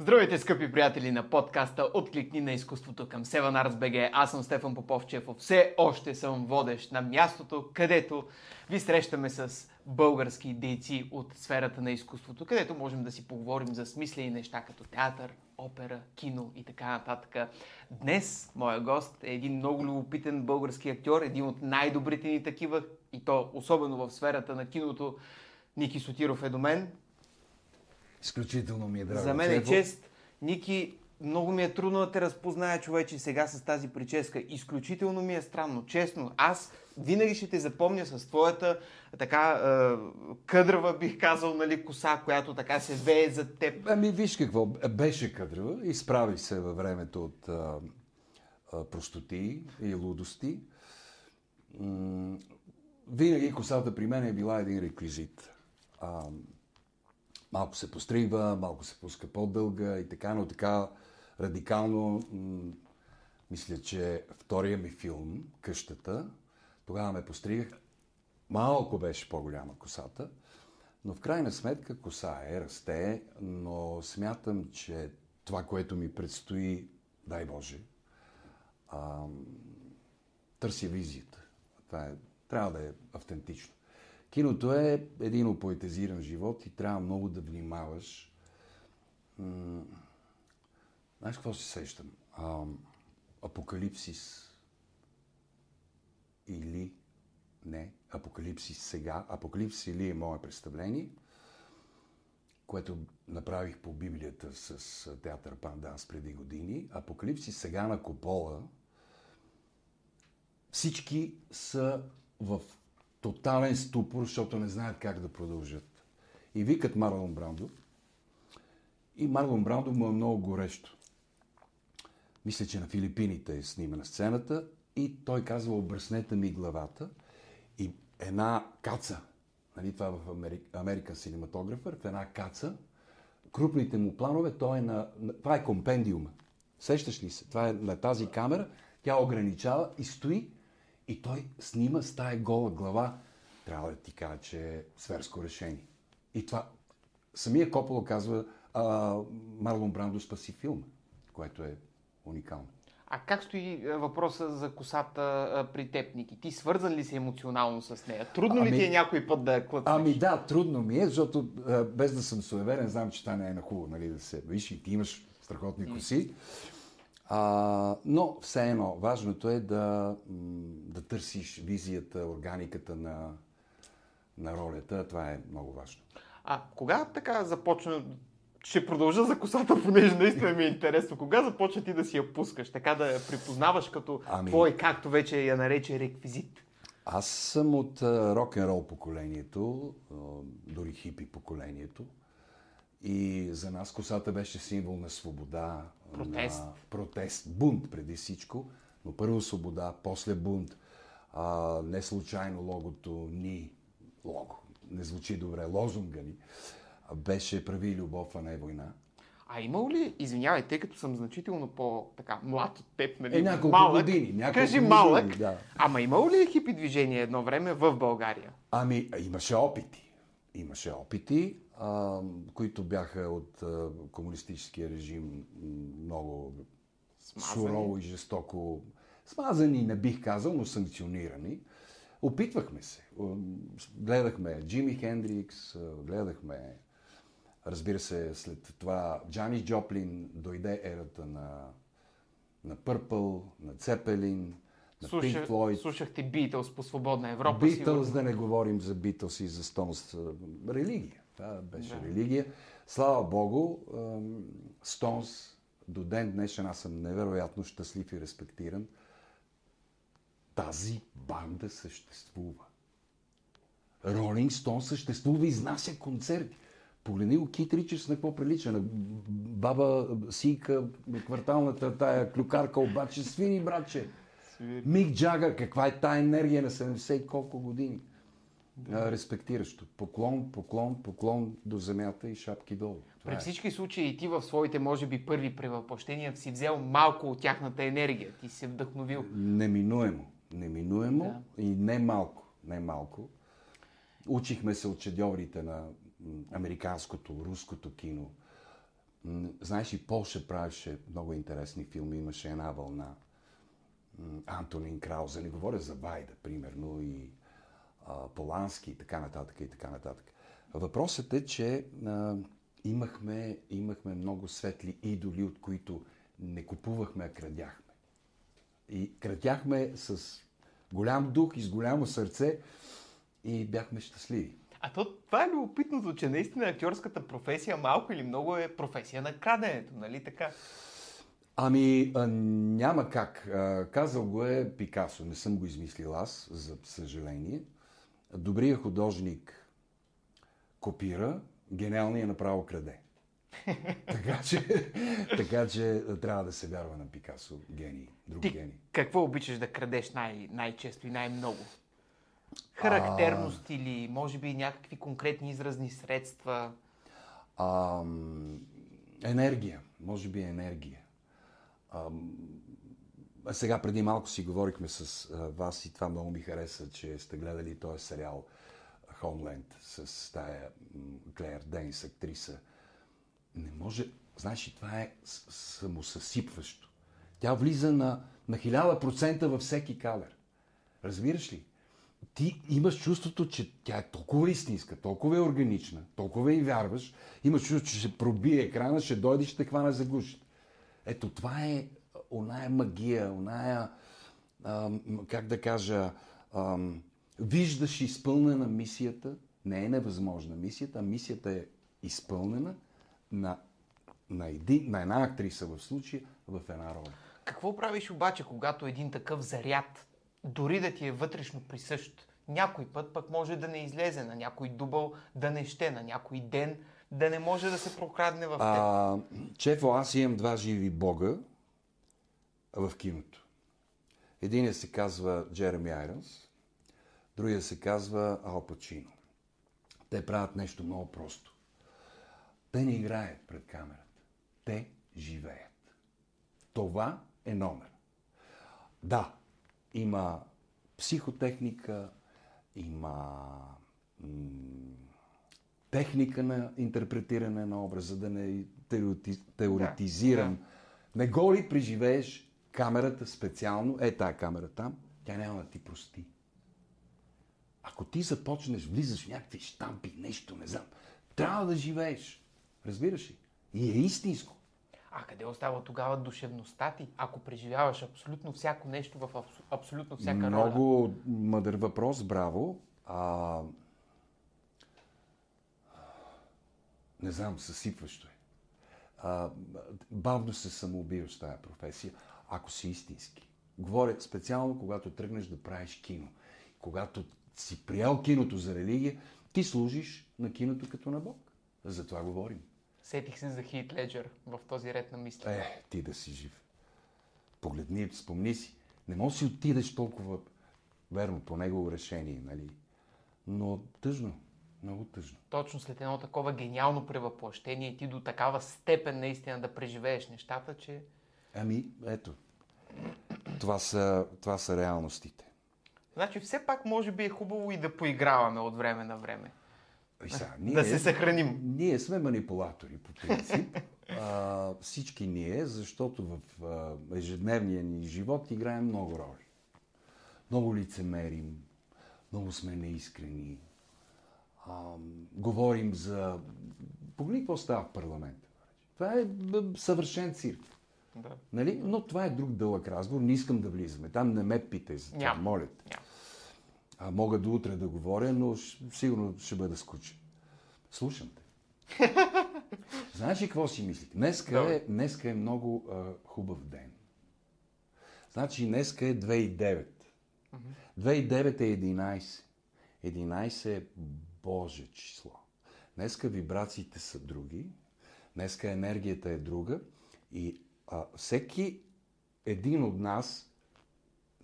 Здравейте, скъпи приятели на подкаста Откликни на изкуството към Арс БГ. Аз съм Стефан Поповчев. Все още съм водещ на мястото, където ви срещаме с български дейци от сферата на изкуството, където можем да си поговорим за смислени неща като театър, опера, кино и така нататък. Днес моя гост е един много любопитен български актьор, един от най-добрите ни такива, и то особено в сферата на киното. Ники Сотиров е до мен. Изключително ми е драго. За мен е чест. Ники, много ми е трудно да те разпозная човече сега с тази прическа. Изключително ми е странно. Честно, аз винаги ще те запомня с твоята така е, къдрава, бих казал, нали, коса, която така се вее за теб. Ами виж какво, беше къдрава, изправи се във времето от а, а, простоти и лудости. М- винаги косата при мен е била един реквизит. А, малко се постригва, малко се пуска по-дълга и така, но така радикално. М- мисля, че втория ми филм, Къщата, тогава ме постригах. Малко беше по-голяма косата, но в крайна сметка коса е, расте, но смятам, че това, което ми предстои, дай Боже, а, търся визията. Това е, трябва да е автентично. Киното е един опоетизиран живот и трябва много да внимаваш. Знаеш какво се сещам? А, апокалипсис или не, Апокалипсис сега. Апокалипсис или е мое представление, което направих по Библията с театър Панданс преди години. Апокалипсис сега на Копола. Всички са в тотален ступор, защото не знаят как да продължат. И викат Марлон Брандо. И Марлон Брандо му е много горещо. Мисля, че на Филипините е снимана сцената и той казва, обръснете ми главата и една каца, нали, това в Американ синематографър, в една каца, крупните му планове, той е на, това е компендиума. Сещаш ли се? Това е на тази камера, тя ограничава и стои и той снима с тая гола глава. Трябва да ти кажа, че е сверско решение. И това, самия Кополо казва, а, Марлон Брандо спаси филма, което е уникално. А как стои въпроса за косата при теб, Ники? Ти свързан ли си емоционално с нея? Трудно ами, ли ти е някой път да клъцнеш? Ами да, трудно ми е, защото без да съм суеверен, знам, че това не е на хубаво, нали, да се... Виж, и ти имаш страхотни коси. А, но все едно, важното е да, да търсиш визията, органиката на, на ролята. Това е много важно. А кога така започна ще продължа за косата, понеже наистина ми е интересно. Кога започва ти да си я пускаш, така да я припознаваш като ами... твой, както вече я нарече реквизит? Аз съм от рок-н-рол поколението, дори хипи поколението. И за нас косата беше символ на свобода, протест, на протест бунт преди всичко, но първо свобода, после бунт. А, не случайно логото ни, лого, не звучи добре, лозунга ни, беше прави любов, а не война. А имал ли, извинявай, тъй като съм значително по-така млад от теб, нали? Е, няколко малък, години. Няколко кажи години, малък. Да. Ама имало ли хипи движение едно време в България? Ами, имаше опити. Имаше опити, а, които бяха от а, комунистическия режим много Смазани. сурово и жестоко смазани, не бих казал, но санкционирани. Опитвахме се. Гледахме Джими Хендрикс, гледахме Разбира се, след това Джанис Джоплин дойде ерата на, на Пърпъл, на Цепелин, на Слушах, Pink Floyd. Слушахте Битълс по свободна Европа. Битълс, да не говорим за Битълс и за Стоунс. Религия. Това беше да. религия. Слава Богу, Стоунс до ден днешен аз съм невероятно щастлив и респектиран. Тази банда съществува. Ролинг Стоун съществува и изнася концерти. Погледни го Кит Ричърс на какво прилича. На баба Сийка, кварталната тая клюкарка, обаче свири, братче. Мик Джагър, каква е тая енергия на 70 и колко години? Да. Респектиращо. Поклон, поклон, поклон до земята и шапки долу. При е. всички случаи и ти в своите, може би, първи превъплъщения си взел малко от тяхната енергия. Ти се вдъхновил. Неминуемо. Неминуемо да. и не малко. Не малко. Учихме се от шедьоврите на американското, руското кино. Знаеш, и Полша правеше много интересни филми. Имаше една вълна. Антонин Краузе, не говоря за Вайда, примерно, и а, Полански и така нататък и така нататък. Въпросът е, че а, имахме, имахме много светли идоли, от които не купувахме, а крадяхме. И крадяхме с голям дух и с голямо сърце и бяхме щастливи. А то, това е любопитното, че наистина актьорската професия малко или много е професия на краденето, нали така? Ами, а, няма как. А, казал го е Пикасо. Не съм го измислил аз, за съжаление. Добрият художник копира, гениалният направо краде. така, че, така че трябва да се вярва на Пикасо. Гений. Друг Ти гений. какво обичаш да крадеш най- най-често и най-много? Характерност или може би някакви конкретни изразни средства? А, енергия. Може би енергия. А, сега преди малко си говорихме с вас и това много ми хареса, че сте гледали този сериал Homeland с тая Клеер Дейнс, актриса. Не може... Знаеш, ли, това е самосъсипващо. Тя влиза на, на 1000% във всеки кадър. Разбираш ли? Ти имаш чувството, че тя е толкова истинска, толкова е органична, толкова и вярваш, имаш чувство, че ще пробие екрана, ще дойде и ще те хване за гушите. Ето това е оная магия, оная, как да кажа, виждаш изпълнена мисията, не е невъзможна мисията, а мисията е изпълнена на, на, един, на една актриса в случая в една роля. Какво правиш обаче, когато един такъв заряд, дори да ти е вътрешно присъщ, някой път пък може да не излезе на някой дубъл, да не ще на някой ден, да не може да се прокрадне в теб? А, Чефо, аз имам два живи бога в киното. Единият се казва Джереми Айронс, другия се казва Ал Пачино. Те правят нещо много просто. Те не играят пред камерата. Те живеят. Това е номер. Да, има психотехника, има м- техника на интерпретиране на образа, да не теорети- теоретизирам. Да, Не го ли преживееш камерата специално, е тая камера там, тя няма да ти прости. Ако ти започнеш, влизаш в някакви штампи, нещо, не знам, трябва да живееш. Разбираш ли? И е истинско. А къде остава тогава душевността ти, ако преживяваш абсолютно всяко нещо в абс- абсолютно всяка роля? Много мъдър въпрос, браво. А... Не знам, съсипващо е. А, бавно се самоубиваш в тази професия, ако си истински. Говоря специално, когато тръгнеш да правиш кино. Когато си приел киното за религия, ти служиш на киното като на Бог. За това говорим. Сетих се за Хит Леджер в този ред на мисли. Е, ти да си жив. Погледни, спомни си. Не можеш да си отидеш толкова верно по негово решение, нали? Но тъжно. Много тъжно. Точно след едно такова гениално превъплъщение ти до такава степен наистина да преживееш нещата, че Ами, ето. Това са, това са реалностите. Значи все пак може би е хубаво и да поиграваме от време на време. И сега, ние, Да се съхраним. Ние сме манипулатори по принцип. а, всички ние, защото в а, ежедневния ни живот играем много роли. Много лицемерим, много сме неискрени. А, говорим за... Погледни какво става в парламента. Това е съвършен цирк. Да. Нали? Но това е друг дълъг разговор. Не искам да влизаме. Там не ме питай за това, моля те. А, мога до утре да говоря, но сигурно ще бъда скучен. Слушам те. Знаеш ли какво си мислих? Днеска Давай. е, днеска е много а, хубав ден. Значи днеска е 2009. 2009 е 11. 11 е Боже число. Днеска вибрациите са други. Днеска енергията е друга. И а, всеки един от нас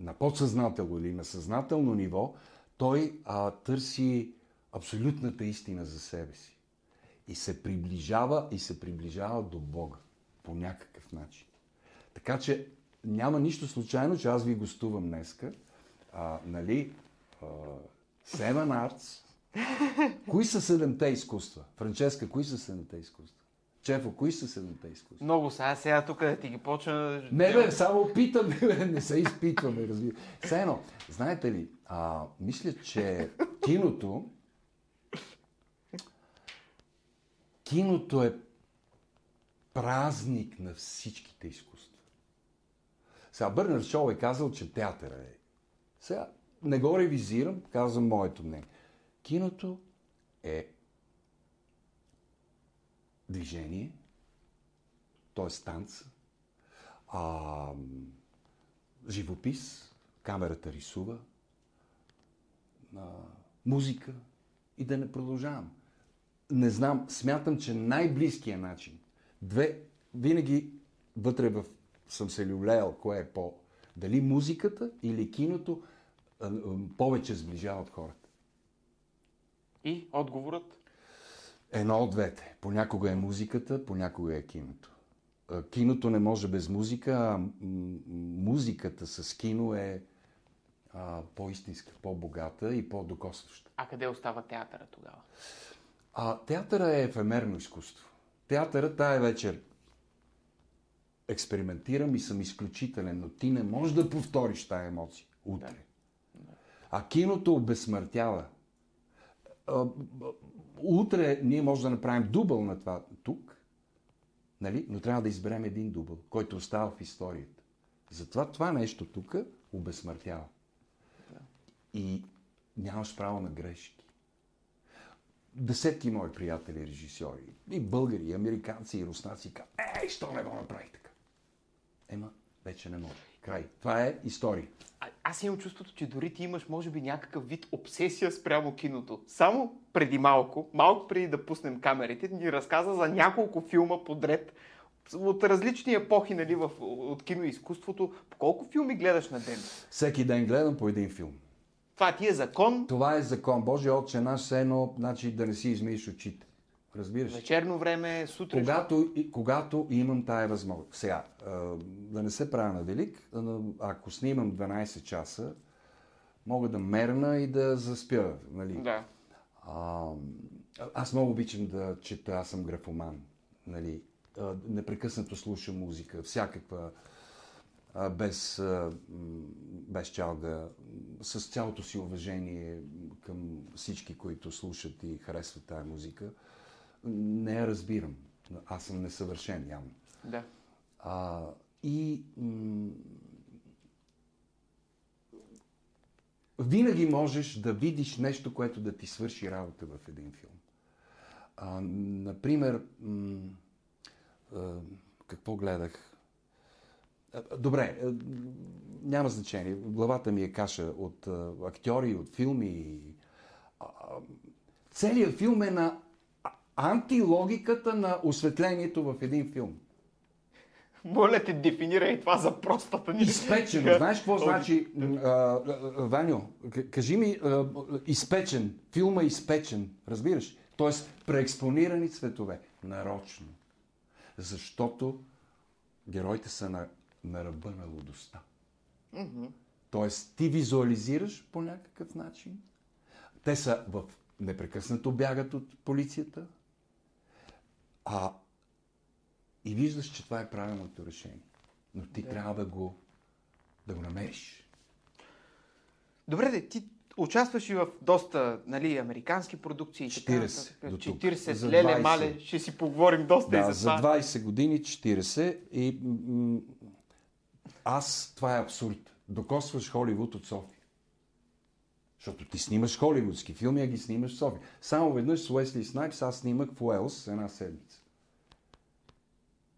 на подсъзнателно или на съзнателно ниво, той а, търси абсолютната истина за себе си. И се приближава и се приближава до Бога по някакъв начин. Така че няма нищо случайно, че аз ви гостувам днеска. А, нали, а, Seven Arts. Кои са седемте изкуства? Франческа, кои са седемте изкуства? Чефо, кои са седемте изкуства? Много са. Аз сега тук да ти ги почна... Не, бе, само питам, бе, не се изпитваме, разбира. Все едно, знаете ли, а, мисля, че киното киното е празник на всичките изкуства. Сега Бърнар Шоу е казал, че театъра е. Сега не го ревизирам, казвам моето мнение. Киното е движение, т.е. танц, а, живопис, камерата рисува, а, музика и да не продължавам. Не знам, смятам, че най-близкият начин, две, винаги вътре в, съм се люлеял, кое е по, дали музиката или киното а, повече сближават хората. И отговорът? Едно от двете. Понякога е музиката, понякога е киното. Киното не може без музика, а музиката с кино е а, по-истинска, по-богата и по-докосваща. А къде остава театъра тогава? А театъра е ефемерно изкуство. Театъра тая вечер експериментирам и съм изключителен, но ти не можеш да повториш тая емоция утре. А киното обезсмъртява. Утре ние може да направим дубъл на това тук, нали? но трябва да изберем един дубъл, който остава в историята. Затова това нещо тук обезсмъртява. И нямаш право на грешки десетки мои приятели режисьори, и българи, и американци, и руснаци, казват, ей, що не го направи така? Ема, вече не може. Край. Това е история. А, аз имам чувството, че дори ти имаш, може би, някакъв вид обсесия спрямо киното. Само преди малко, малко преди да пуснем камерите, ни разказа за няколко филма подред от различни епохи нали, в, от киноизкуството. По колко филми гледаш на ден? Всеки ден гледам по един филм. Това ти е закон. Това е закон. Божия отче наш, все едно, значи да не си измиеш очите. Разбираш? Вечерно време, сутрин. Когато, когато имам тая възможност. Сега, да не се правя на велик, ако снимам 12 часа, мога да мерна и да заспя. Нали? Да. А, аз много обичам да чета, аз съм графоман. Нали? А, непрекъснато слушам музика, всякаква, а, без, а, без чалга, с цялото си уважение към всички, които слушат и харесват тая музика. Не я разбирам. Аз съм несъвършен, явно. Да. А, и м- винаги можеш да видиш нещо, което да ти свърши работа в един филм. А, например, м- а, какво гледах? Добре, няма значение. Главата ми е каша от актьори, от филми. Целият филм е на антилогиката на осветлението в един филм. Моля те, дефинирай това за простата ни. Изпечено. Знаеш какво значи, а, Ваню? Кажи ми, а, изпечен. Филма е изпечен. Разбираш? Тоест, преекспонирани цветове. Нарочно. Защото героите са на, на ръба на лудостта. Тоест, ти визуализираш по някакъв начин. Те са в непрекъснато бягат от полицията. А и виждаш, че това е правилното решение. Но ти трябва да го, да го намериш. Добре, де, ти участваш и в доста нали, американски продукции. и така 40 нататък. до тук. 40, За леле, 20. мале, ще си поговорим доста Да, и за за това. 20 години 40 и м- м- аз, това е абсурд. Докосваш Холивуд от София. Защото ти снимаш холивудски филми, а ги снимаш в София. Само веднъж с Уесли Снайпс аз снимах в Уелс една седмица.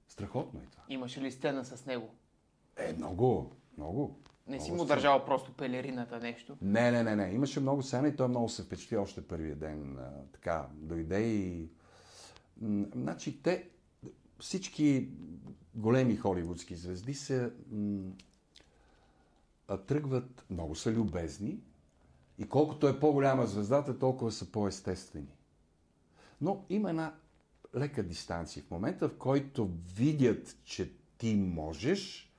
Страхотно е това. Имаше ли сцена с него? Е, много, много. Не си му сцени. държал просто пелерината нещо. Не, не, не, не. Имаше много сцена и той много се впечатли още първия ден. А, така, дойде и... Значи те, всички големи холивудски звезди се м, тръгват, много са любезни и колкото е по-голяма звездата, толкова са по-естествени. Но има една лека дистанция. В момента, в който видят, че ти можеш,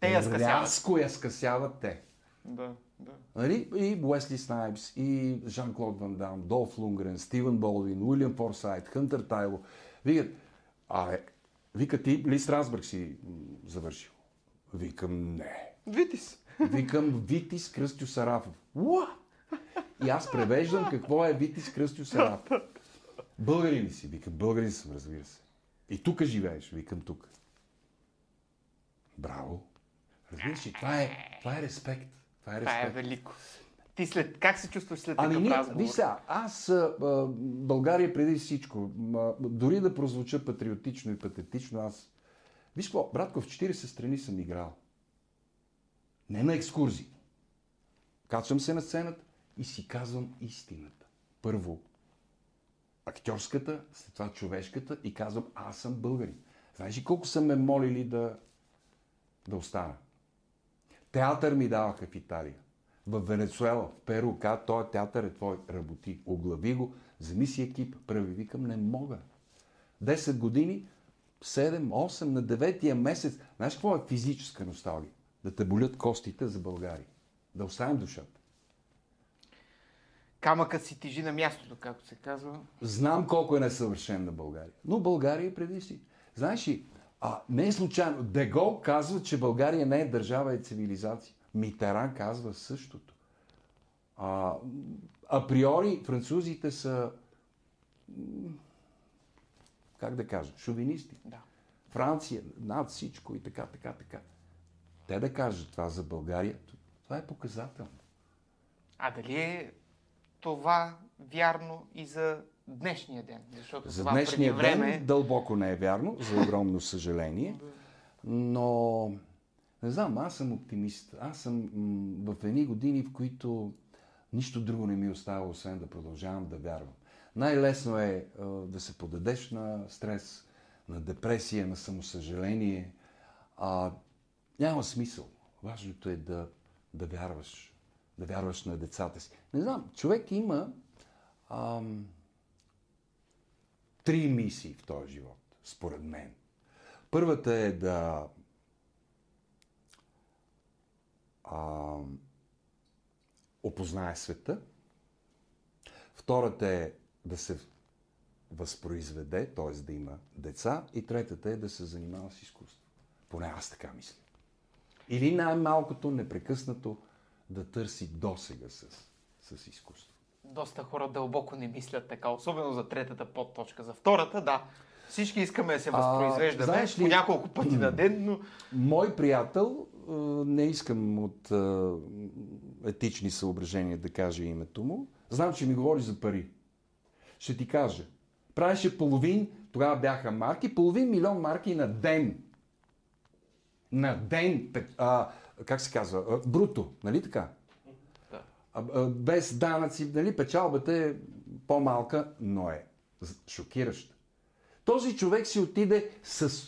Те я скъсяват. рязко я скъсяват те. Да, да. Нали? И Уесли Снайпс, и Жан-Клод Ван Дам, Долф Лунгрен, Стивен Болдуин, Уилям Форсайт, Хънтер Тайло. Викат, а, вика ти ли Страсбург си завършил? Викам, не. Витис. Викам Витис Кръстю Сарафов. Уа! И аз превеждам какво е Витис Кръстю Сарафов. Българин ли си? Викам, българин съм, разбира се. И тук живееш? Викам, тук. Браво. Разбираш ли, това е, това е респект. Това е Това е респект. велико. Ти след... Как се чувстваш след Ами такъв разговор? виж сега, аз а, а, България преди всичко, ма, дори да прозвуча патриотично и патетично, аз... Виж какво, братко, в 40 страни съм играл. Не на екскурзии. Качвам се на сцената и си казвам истината. Първо, актьорската, след това човешката и казвам, аз съм българин. Знаеш ли колко са ме молили да, да остана? Театър ми даваха в Италия. В Венецуела, в Перу, каза, този театър е твой, работи. Оглави го, вземи си екип, прави. Викам, не мога. 10 години, 7, 8, на 9-я месец. Знаеш какво е физическа носталгия? Да те болят костите за България. Да оставим душата. Камъкът си тежи на мястото, както се казва. Знам колко е несъвършена България. Но България е преди си. Знаеш ли, а, не е случайно. Дегол казва, че България не е държава, е цивилизация. Митеран казва същото. А, априори французите са, как да кажа, шовинисти. Да. Франция над всичко и така, така, така. Те да кажат това за България, това е показателно. А дали е това вярно и за днешния ден? Защото За това днешния време... ден дълбоко не е вярно, за огромно съжаление. Но не знам, аз съм оптимист. Аз съм м, в едни години, в които нищо друго не ми остава, освен да продължавам да вярвам. Най-лесно е а, да се подадеш на стрес, на депресия, на самосъжаление. А, няма смисъл. Важното е да, да вярваш. Да вярваш на децата си. Не знам, човек има ам, три мисии в този живот, според мен. Първата е да а, опознае света. Втората е да се възпроизведе, т.е. да има деца. И третата е да се занимава с изкуство. Поне аз така мисля. Или най-малкото непрекъснато да търси досега с, с изкуство. Доста хора дълбоко не мислят така, особено за третата подточка. За втората, да. Всички искаме да се А, възпроизвеждаме знаеш ли- по няколко пъти на ден, но Мой приятел, а, не искам от а, етични съображения да кажа името му, знам, че ми говори за пари. Ще ти кажа. Правеше половин, тогава бяха марки, половин милион марки на ден. На ден, а, как се казва, бруто, нали така? Да. А, а, без данъци, нали, печалбата е по-малка, но е шокираща. Този човек си отиде с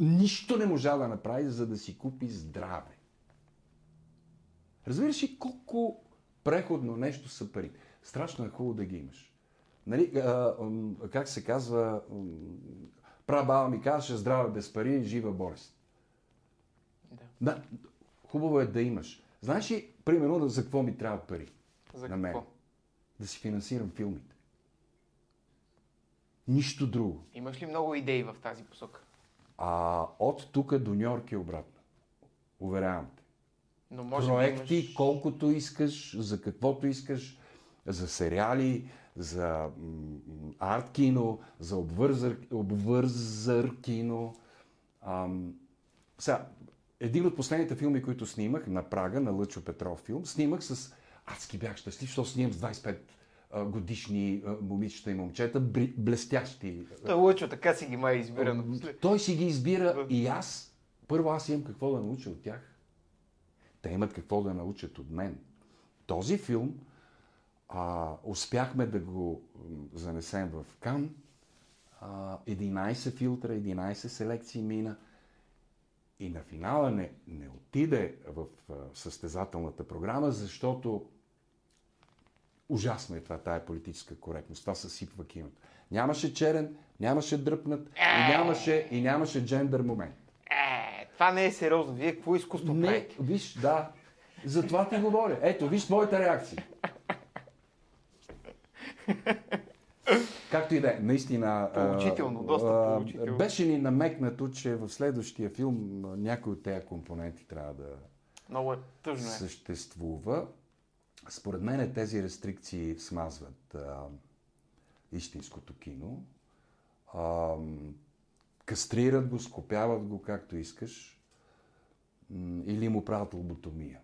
нищо не можа да направи, за да си купи здраве. Разбираш ли колко преходно нещо са пари? Страшно е хубаво да ги имаш. Нали, а, как се казва, м, прабаба ми казваше здраве без пари, жива болест. Да. Хубаво е да имаш. Знаеш ли, примерно, за какво ми трябват пари? За на мен. какво? Да си финансирам филмите. Нищо друго. Имаш ли много идеи в тази посока? А от тук до Нью-Йорк е обратно. Уверявам те. Но може Проекти, имаш... колкото искаш, за каквото искаш, за сериали, за арт кино, за обвързър, обвързър кино. Ам, сега, един от последните филми, които снимах на Прага, на Лъчо Петров филм, снимах с... Адски бях щастлив, защото снимам с 25 а, годишни момичета и момчета, блестящи. Та Лъчо така си ги май избира напоследък. Той си ги избира и аз. Първо аз имам какво да науча от тях. Те имат какво да научат от мен. Този филм а, успяхме да го занесем в Кан. А, 11 филтра, 11 селекции мина. И на финала не, не отиде в състезателната програма, защото ужасно е това, тая политическа коректност. Това съсипва киното. Нямаше черен, нямаше дръпнат и нямаше, и нямаше джендър момент. Е, това не е сериозно. Вие какво изкуство Не, правите? виж, да. За това ти говоря. Ето, виж твоята реакция. Както и да е, наистина. Поучително, а, доста а, поучително. Беше ни намекнато, че в следващия филм някой от тези компоненти трябва да Много е тъжно е. съществува. Според мен тези рестрикции смазват а, истинското кино. А, кастрират го, скопяват го както искаш. Или му правят лоботомия.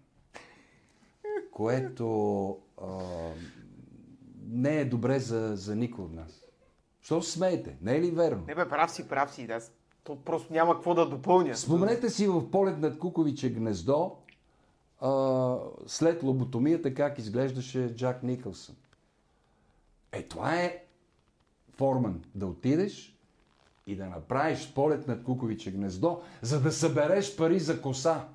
Което а, не е добре за, за никой от нас. Що се смеете? Не е ли верно? Не бе, прав си, прав си. Аз, то просто няма какво да допълня. Спомнете си в полет над Куковиче гнездо, а, след лоботомията, как изглеждаше Джак Никълсън. Е, това е Форман. Да отидеш и да направиш полет над Куковиче гнездо, за да събереш пари за коса.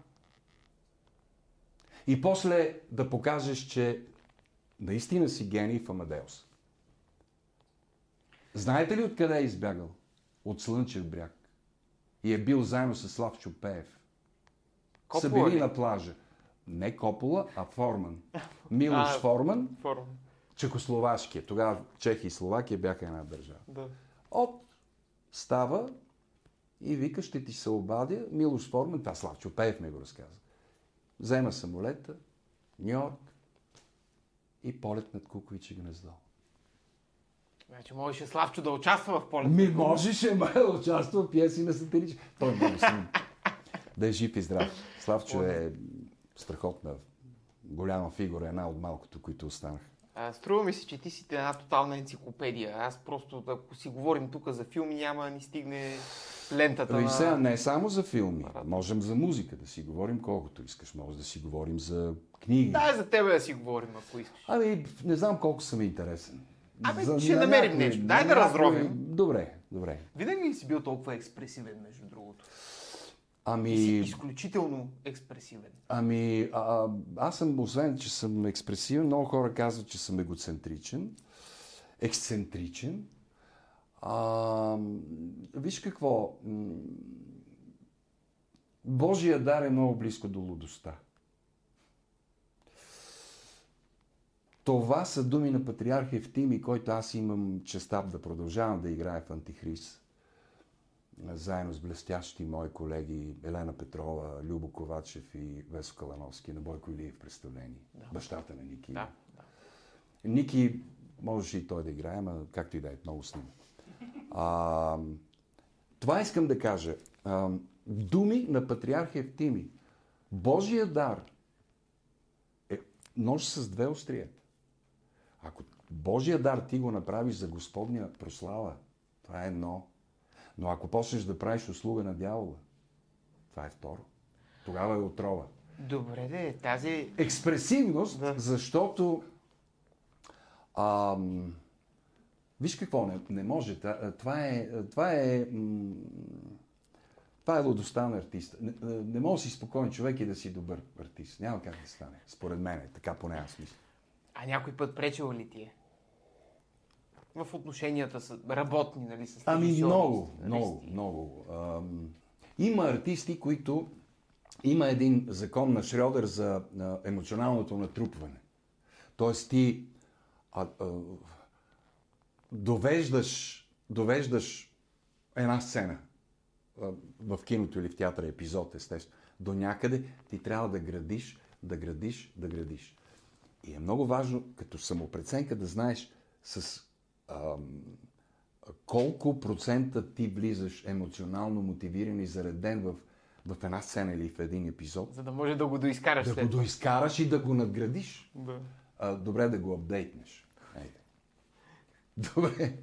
И после да покажеш, че наистина си гений в Амадеус. Знаете ли откъде е избягал? От Слънчев бряг. И е бил заедно с Славчо Пеев. Са Копола били ли? на плажа. Не Копола, а Форман. Милош А. Форман, Форма. Чехословашкия. Тогава Чехия и Словакия бяха една държава. Да. От става и вика, ще ти се обадя. Милош Форман, това Славчо Пеев ми го разказа. Взема самолета, Нью-Йорк и полет над Куковиче гнездо. Вече можеше Славчо да участва в полет. Ми можеше, ма да участва в пиеси на сателичи. Той е силен. Да е жив и здрав. Славчо е страхотна, голяма фигура, една от малкото, които останаха. А, струва ми се, че ти си една тотална енциклопедия. Аз просто, ако си говорим тук за филми, няма да ни стигне лентата Виж на... сега, не само за филми. Можем за музика да си говорим колкото искаш. Може да си говорим за книги. Дай за тебе да си говорим, ако искаш. Ами, не знам колко съм интересен. Абе, За- ще на намерим някой- нещо. Дай да някой- разровим. Добре, добре. Винаги ли си бил толкова експресивен, между другото? Ами, И си изключително експресивен. ами а, аз съм, освен, че съм експресивен, много хора казват, че съм егоцентричен, ексцентричен. А, виж какво, Божия дар е много близко до лудостта. Това са думи на патриарх Евтими, който аз имам честа да продължавам да играя в Антихрист. Заедно с блестящи мои колеги Елена Петрова, Любо Ковачев и Весо Калановски на Бойко Илиев представление. Да. Бащата на Ники. Да, да. Ники можеше и той да играе, но както и да е, много с ним. А, това искам да кажа. А, думи на патриарх Евтими. Божия дар е нож с две острията. Ако Божия дар ти го направиш за Господня прослава, това е едно. Но ако почнеш да правиш услуга на дявола, това е второ. Тогава е отрова. Добре, де, тази... Експресивност, Да. защото ам, виж какво, не, не може. Това е, това е, м, това е лудостта на артиста. Не, не може да си спокоен човек и да си добър артист. Няма как да стане. Според мен е така, поне аз мисля. А някой път пречил ли ти е? В отношенията с работни, нали, с Ами много, много, много. Ам, има артисти, които има един закон на Шрёдер за а, емоционалното натрупване. Тоест ти а, а, довеждаш, довеждаш една сцена а, в киното или в театъра, епизод, естествено, до някъде ти трябва да градиш, да градиш, да градиш. И е много важно, като самопреценка, да знаеш с колко процента ти влизаш емоционално мотивиран и зареден в, в една сцена или в един епизод, За да може да го доизкараш да след го доизкараш и да го надградиш. Да. А, добре да го апдейтнеш. Айде. Добре.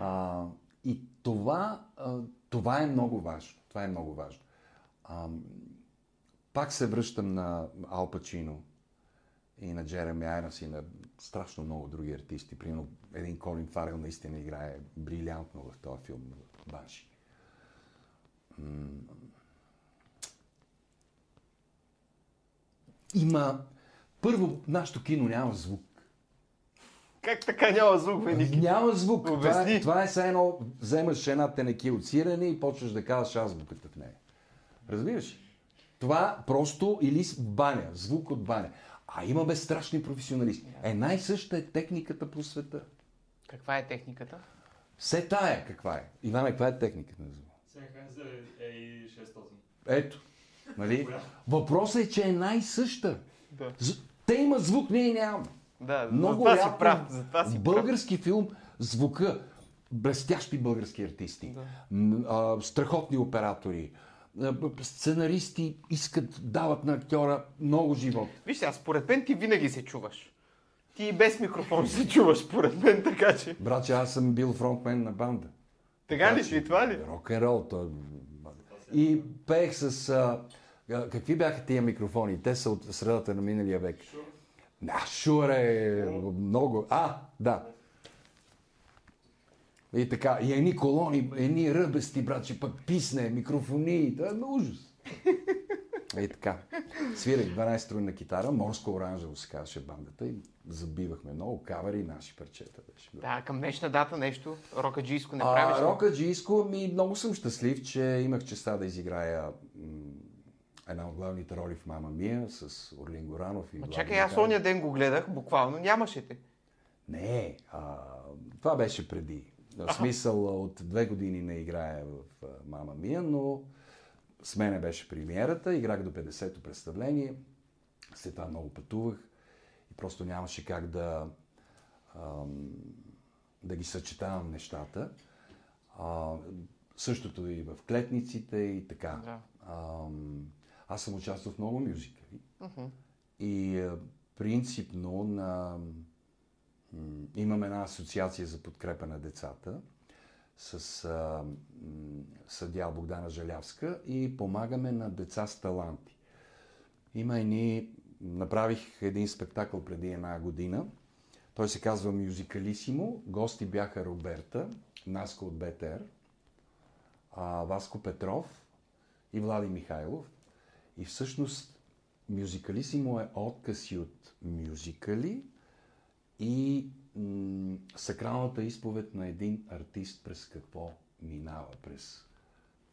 А, и това, а, това е много важно. Това е много важно. А, пак се връщам на Ал Пачино и на Джереми Айронс и на страшно много други артисти. Примерно един Колин Фарел наистина играе брилянтно в този филм Банши. Има... Първо, нашето кино няма звук. Как така няма звук, бе, Ники? Няма звук. Това Обясни. е, това е все едно, вземаш една тенеки от сирене и почваш да казваш азбуката в нея. Разбираш? Това просто или баня, звук от баня. А имаме страшни професионалисти. Една и съща е техниката по света. Каква е техниката? Все тая каква е. Иване, каква е техниката на звук? Sennheiser AI600. Ето. Нали? Въпросът е, че е най-съща. Да. Те имат звук, ние нямаме. Да, Много за това си прав. За това си в прав. български филм звука, блестящи български артисти, Да. а, страхотни оператори, сценаристи искат, дават на актьора много живот. Виж сега, според мен ти винаги се чуваш. Ти и без микрофон се чуваш, според мен, така че. Браче, аз съм бил фронтмен на банда. Така ли? И това ли? Рок-н-рол. То... И пеех с... А, какви бяха тия микрофони? Те са от средата на миналия век. А, Шур е много. А, да. И така, и едни колони, едни ръбести, братче, пък писне, микрофони, това е ужас. И така. Свирах 12 струнна китара, морско оранжево се казваше бандата и забивахме много кавери и наши парчета беше. Да, към днешна дата нещо рокаджийско не правиш. А, ли? Рока Джийско, ми много съм щастлив, че имах честа да изиграя една от главните роли в Мама Мия с Орлин Горанов и Ма чакай, аз оня ден го гледах, буквално нямаше те. Не, а, това беше преди. В смисъл от две години не играя в Мама Мия, но с мене беше премиерата, играх до 50-то представление, след това много пътувах и просто нямаше как да, да ги съчетавам нещата. Същото и в клетниците и така. Да. Аз съм участвал в много мюзикали и а, принципно на Имам една асоциация за подкрепа на децата с а, м, съдя Богдана Жалявска и помагаме на деца с таланти. Има едни... Направих един спектакъл преди една година. Той се казва Мюзикалисимо. Гости бяха Роберта, Наско от БТР, а, Васко Петров и Влади Михайлов. И всъщност Мюзикалисимо е откъси от мюзикали и сакралната изповед на един артист през какво минава, през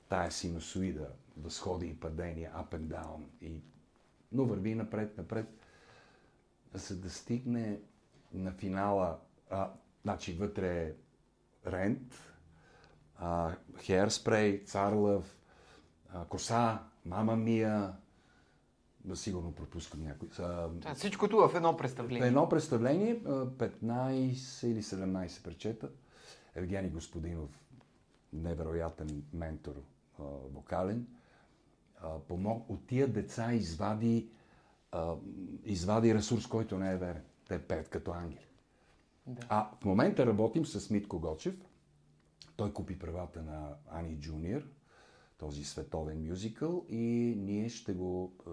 тая синусоида, възходи и падения, up and down. И... Но върви напред, напред, за да стигне на финала, а, значи вътре е Рент, а, Hairspray, Царлъв, а, Коса, Мама Мия, сигурно пропускам някой. А, Това всичкото в едно представление. едно представление, а, 15 или 17 пречета. Евгений Господинов, невероятен ментор, а, вокален, а, помог, от тия деца извади, а, извади ресурс, който не е верен. Те пеят като ангели. Да. А в момента работим с Митко Гочев. Той купи правата на Ани Джуниор, този световен мюзикъл и ние ще го е,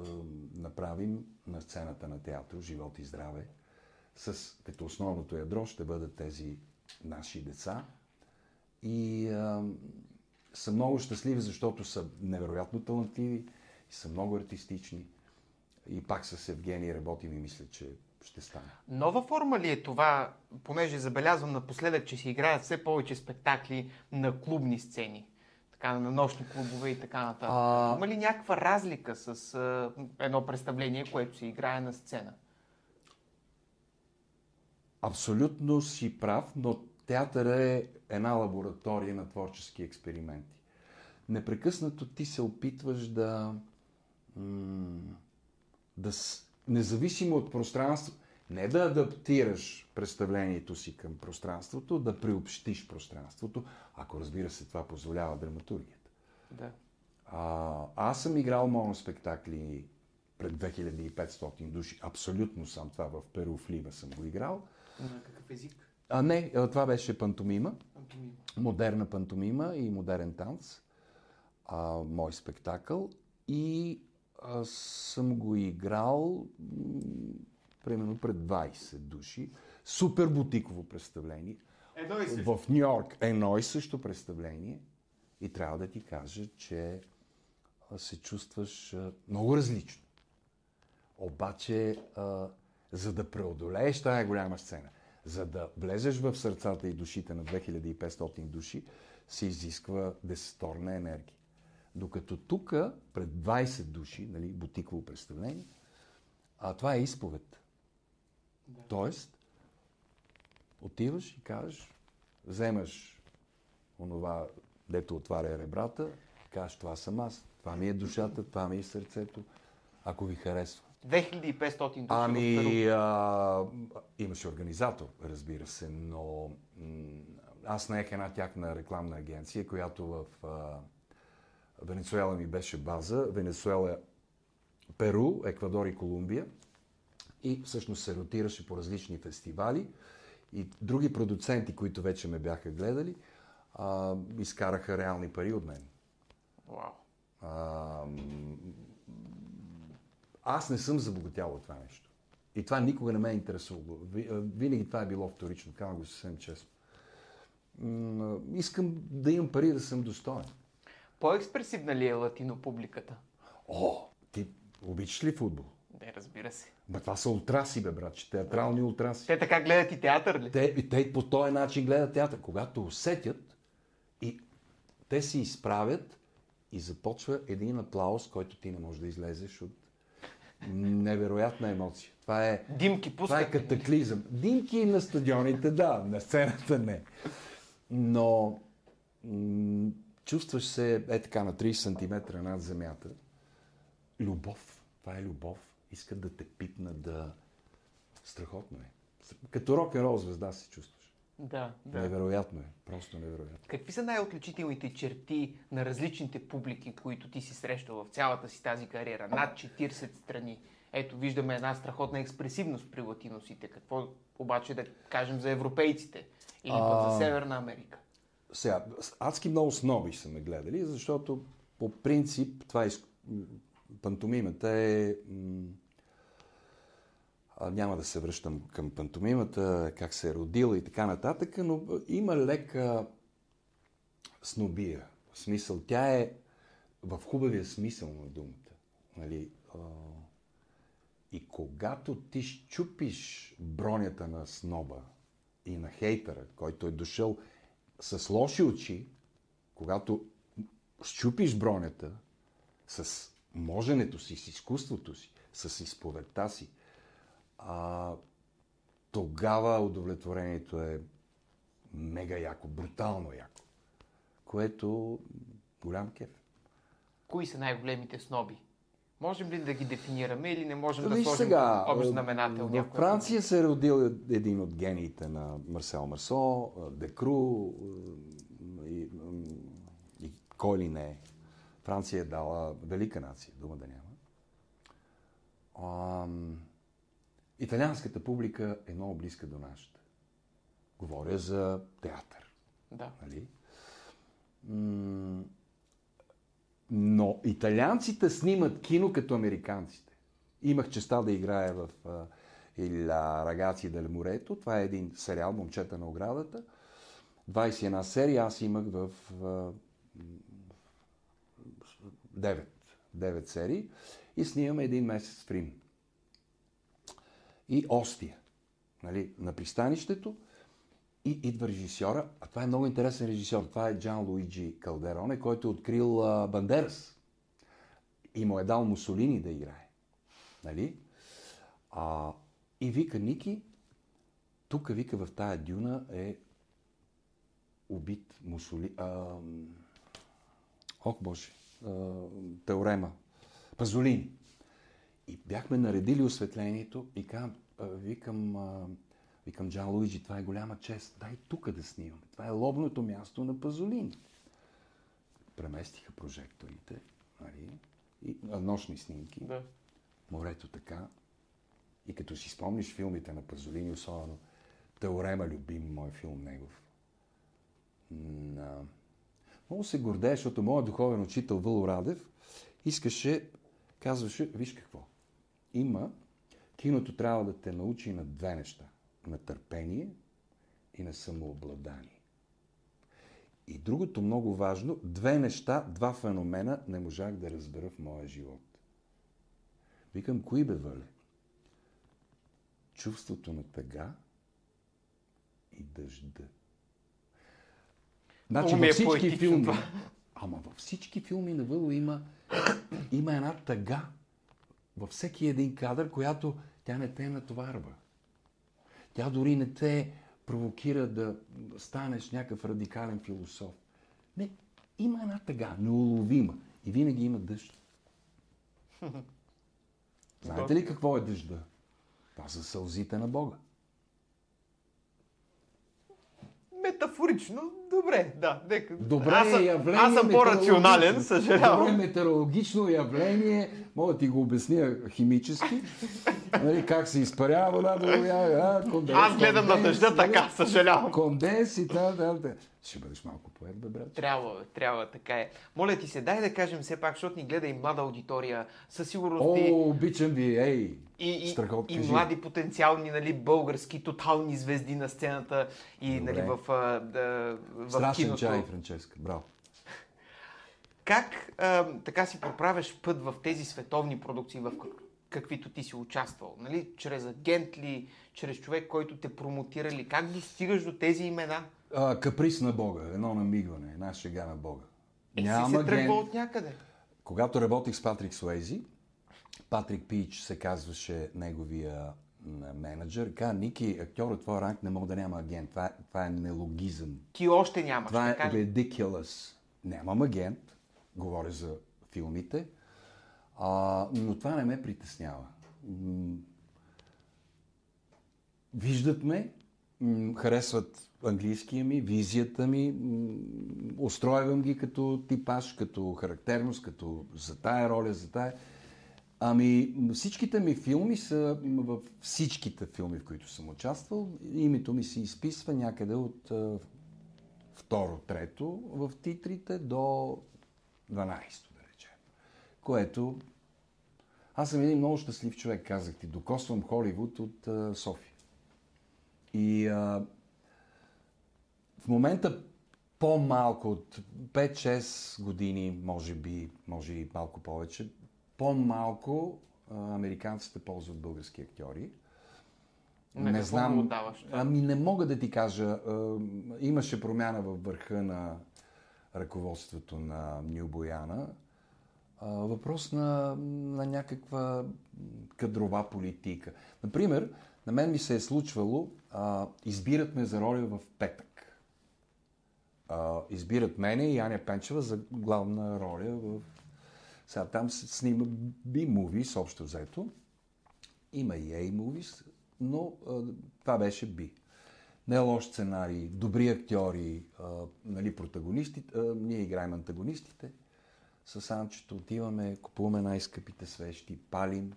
направим на сцената на театър Живот и здраве. С, като основното ядро ще бъдат тези наши деца. И е, са много щастливи, защото са невероятно талантливи и са много артистични. И пак с Евгений работим и мисля, че ще стане. Нова форма ли е това, понеже забелязвам напоследък, че се играят все повече спектакли на клубни сцени? Така, на нощни клубове и така нататък. А- Има ли някаква разлика с а, едно представление, което се играе на сцена? Абсолютно си прав, но театър е една лаборатория на творчески експерименти. Непрекъснато ти се опитваш да, да независимо от пространство, не да адаптираш представлението си към пространството, да приобщиш пространството, ако разбира се това позволява драматургията. Да. А, аз съм играл моноспектакли пред 2500 души. Абсолютно съм това в Перу в Лима съм го играл. На какъв език? А не, това беше пантомима, Антонин. модерна пантомима и модерен танц. А, мой спектакъл. И аз съм го играл примерно пред 20 души. Супер бутиково представление. Едно и В Нью Йорк едно и също представление. И трябва да ти кажа, че се чувстваш много различно. Обаче, за да преодолееш тая голяма сцена, за да влезеш в сърцата и душите на 2500 души, се изисква десеторна енергия. Докато тук, пред 20 души, нали, бутиково представление, а това е изповед. Да. Тоест, отиваш и кажеш, вземаш онова, дето отваря ребрата, кажеш, това съм аз, това ми е душата, това ми е сърцето, ако ви харесва. 2500 души. Ами, а, имаше организатор, разбира се, но м, аз наех една тяхна рекламна агенция, която в а, Венецуела ми беше база. Венецуела, Перу, Еквадор и Колумбия. И всъщност се ротираше по различни фестивали. И други продуценти, които вече ме бяха гледали, а, изкараха реални пари от мен. Вау. А, аз не съм забогатял от това нещо. И това никога не ме е интересувало. Винаги това е било вторично, казвам го съвсем честно. Искам да имам пари да съм достоен. По-експресивна ли е латино публиката? О, ти обичаш ли футбол? Не, разбира се. Ма това са ултраси, бе, братче, театрални ултраси. Те така гледат и театър ли? Те, и те по този начин гледат театър. Когато усетят и те се изправят и започва един аплаус, който ти не можеш да излезеш от невероятна емоция. Това е, Димки това е пускат. катаклизъм. Димки на стадионите, да, на сцената не. Но м- чувстваш се е така на 30 см над земята. Любов. Това е любов. Искат да те пипнат да... Страхотно е. Като рок-н-рол звезда се чувстваш. Да, да. Невероятно е. Просто невероятно. Какви са най-отличителните черти на различните публики, които ти си срещал в цялата си тази кариера? Над 40 страни. Ето, виждаме една страхотна експресивност при латиносите. Какво обаче да кажем за европейците? Или пък за Северна Америка? Сега, адски много сноби са ме гледали, защото по принцип това е... Пантомимата е... няма да се връщам към пантомимата, как се е родила и така нататък, но има лека снобия. В смисъл, тя е в хубавия смисъл на думата. Нали? И когато ти щупиш бронята на сноба и на хейтъра, който е дошъл с лоши очи, когато щупиш бронята с моженето си, с изкуството си, с изповедта си, а, тогава удовлетворението е мега яко, брутално яко, което голям кеф. Кои са най-големите сноби? Можем ли да ги дефинираме или не можем да Виж сложим сега, общ е, знаменател? в Франция се е родил един от гениите на Марсел Марсо, Декру е, и, и кой ли не е. Франция е дала велика нация, дума да няма. Италианската публика е много близка до нашата. Говоря за театър. Да. Нали? Но италианците снимат кино като американците. Имах честа да играя в а, Il Ragazzi del Mureto. Това е един сериал, Момчета на оградата. 21 серии аз имах в 9, 9 серии и снимаме един месец в Рим. И Остия, нали, на пристанището. И идва режисьора, а това е много интересен режисьор. Това е Джан Луиджи Калдероне, който е открил а, Бандерас. И му е дал Мусолини да играе. Нали? А, и вика Ники, тук вика в тая дюна е убит Мусоли... Ох, Боже, Теорема. Пазолини. И бяхме наредили осветлението и казвам, викам, викам Джан Луиджи, това е голяма чест. Дай тук да снимаме. Това е лобното място на Пазолини. Преместиха прожекторите, нали? И, а, нощни снимки. Да. Морето така. И като си спомниш филмите на Пазолини, особено Теорема, любим мой филм негов. На... Много се гордея, защото моят духовен учител Въло Радев искаше, казваше, виж какво, има, киното трябва да те научи на две неща. На търпение и на самообладание. И другото много важно, две неща, два феномена не можах да разбера в моя живот. Викам, кои бе, Вале? Чувството на тъга и дъжда. Значи е във всички поетично филми, ама във всички филми на Въло има, има една тъга във всеки един кадър, която тя не те натоварва. Тя дори не те провокира да станеш някакъв радикален философ. Не, има една тъга, неуловима. И винаги има дъжд. Знаете ли какво е дъжда? Това са сълзите на Бога. Метафорично, добре, да. Нека. Добре аз явление. Аз съм по-рационален, съжалявам. Добре метеорологично явление. Мога да ти го обясня химически. нали, как се изпарява водата. а, конденс, Аз гледам на конденс, дъжда нали? така, съжалявам. Конденс и така, да, да. Ще бъдеш малко поет, бе, брат. Трябва, трябва, така е. Моля ти се, дай да кажем все пак, защото ни гледа и млада аудитория, със сигурност О, и, обичам ви, ей! и, и, Страхот, и млади потенциални нали, български тотални звезди на сцената и Добре. нали, в, а, да, в Страшен киното. чай, Франческа. Браво. Как а, така си проправяш път в тези световни продукции, в как- каквито ти си участвал? Нали? Чрез агент ли, чрез човек, който те промотира ли? Как достигаш до тези имена? А, каприз на Бога, едно намигване, една шега на Бога. Е, си се тръгва от някъде. Когато работих с Патрик Суейзи, Патрик Пич се казваше неговия менеджер. Ка, Ники, актьор от твоя ранг не мога да няма агент. Това, е- това е нелогизъм. Ти още нямаш. Това е ridiculous. Нямам агент, говоря за филмите, а, но това не ме притеснява. Виждат ме, харесват английския ми, визията ми, устройвам ги като типаж, като характерност, като за тая роля, за тая. Ами, всичките ми филми са м, в всичките филми, в които съм участвал. Името ми се изписва някъде от а, второ, трето в титрите до 12, да речем. Което аз съм един много щастлив човек, казах ти. Докосвам Холивуд от а, София. И а, в момента по-малко от 5-6 години, може би, може и малко повече, по-малко американците ползват български актьори. Му отдаваш това? Ами не мога да ти кажа. Имаше промяна във върха на ръководството на Нью Бояна. Въпрос на, на някаква кадрова политика. Например, на мен ми се е случвало, а, избират ме за роля в петък. А, избират мене и Аня Пенчева за главна роля в... Сега там се снима B-movies, общо взето. Има и A-movies, но а, това беше B. Не е лош сценарий, добри актьори, а, нали, протагонистите, а, ние играем антагонистите. С Анчето отиваме, купуваме най-скъпите свещи, палим.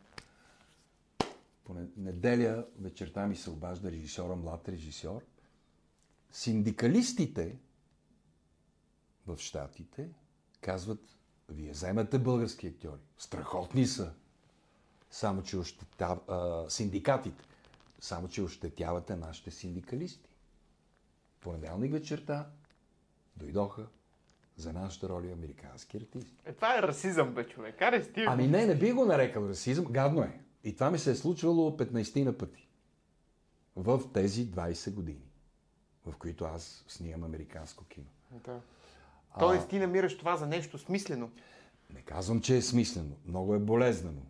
По не- неделя вечерта ми се обажда режисьора, млад режисьор. Синдикалистите в Штатите казват, вие вземате български актьори. Страхотни са. Само, че ощетяв... а, синдикатите. Само, че ощетявате нашите синдикалисти. Понеделник вечерта дойдоха за нашата роля американски артисти. Е, това е расизъм, бе, човек. Аре, стига. Ами не, не би го нарекал расизъм. Гадно е. И това ми се е случвало 15 на пъти. В тези 20 години, в които аз снимам американско кино. Да. Тоест, ти намираш това за нещо смислено. Не казвам, че е смислено. Много е болезнено.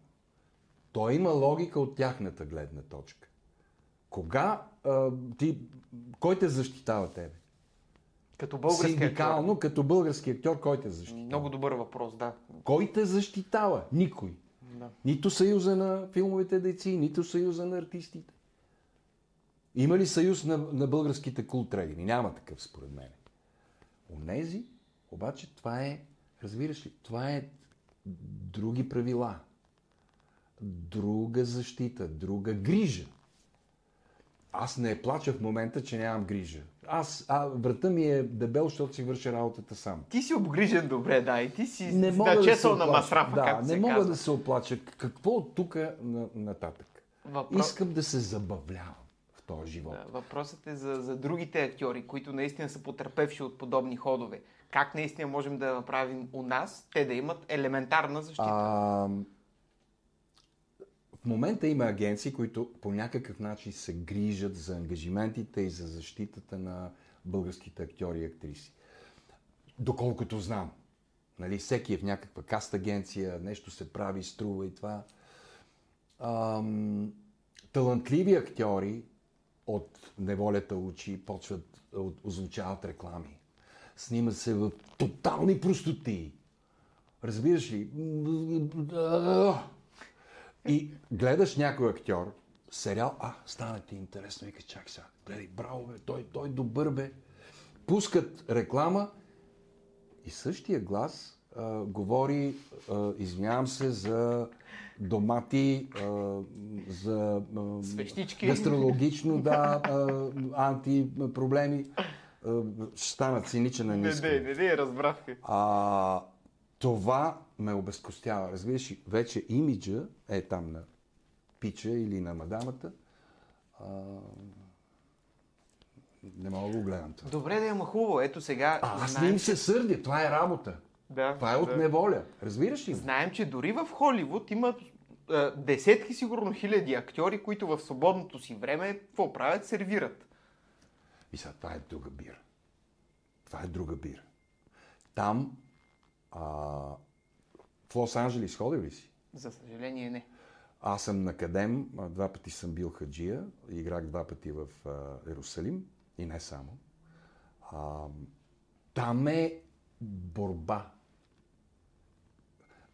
То има логика от тяхната гледна точка. Кога а, ти... Кой те защитава тебе? Като български Синдикално, като български актьор, кой те актьор. защитава? Много добър въпрос, да. Кой те защитава? Никой. да. Нито съюза на филмовите дейци, нито съюза на артистите. Има ли съюз на, на българските култрейни? Няма такъв, според мен. Онези, обаче, това е, разбираш ли, това е други правила, друга защита, друга грижа. Аз не плача в момента, че нямам грижа. Аз, а, врата ми е дебел, защото си върша работата сам. Ти си обгрижен добре, да, и ти си Не мога да се на масрафа, да, както не се мога казва. да се оплача. Какво от тук на, нататък? Въпро... Искам да се забавлявам в този живот. Да, въпросът е за, за другите актьори, които наистина са потърпевши от подобни ходове. Как наистина можем да направим у нас, те да имат елементарна защита? А, в момента има агенции, които по някакъв начин се грижат за ангажиментите и за защитата на българските актьори и актриси. Доколкото знам. Нали, всеки е в някаква каст агенция, нещо се прави, струва и това. Ам, талантливи актьори от неволята очи почват, от, озвучават реклами. Снима се в тотални простоти. Разбираш ли? И гледаш някой актьор, сериал, а, стана ти интересно, вика, чак сега, гледай, браво, бе, той, той добър, бе. Пускат реклама и същия глас а, говори, а, извинявам се, за домати, а, за а, гастрологично, да, а, антипроблеми. Ще стана циничен на Не, ниско. не, не, не, разбрах те. А, това ме обезкостява. Разбираш, ли, вече имиджа е там на пича или на мадамата. А, не мога да го гледам това. Добре да има хубаво. Ето сега. А, аз не им се сърдя. Това е работа. Да, Това е от да. неволя. Разбираш ли? Знаем, че дори в Холивуд имат е, десетки, сигурно хиляди актьори, които в свободното си време какво правят? Сервират. И сега, това е друга бира. Това е друга бира. Там, а, в Лос-Анджелис ходил ли си? За съжаление не. Аз съм на Кадем, два пъти съм бил хаджия, играх два пъти в а, Иерусалим и не само. А, там е борба.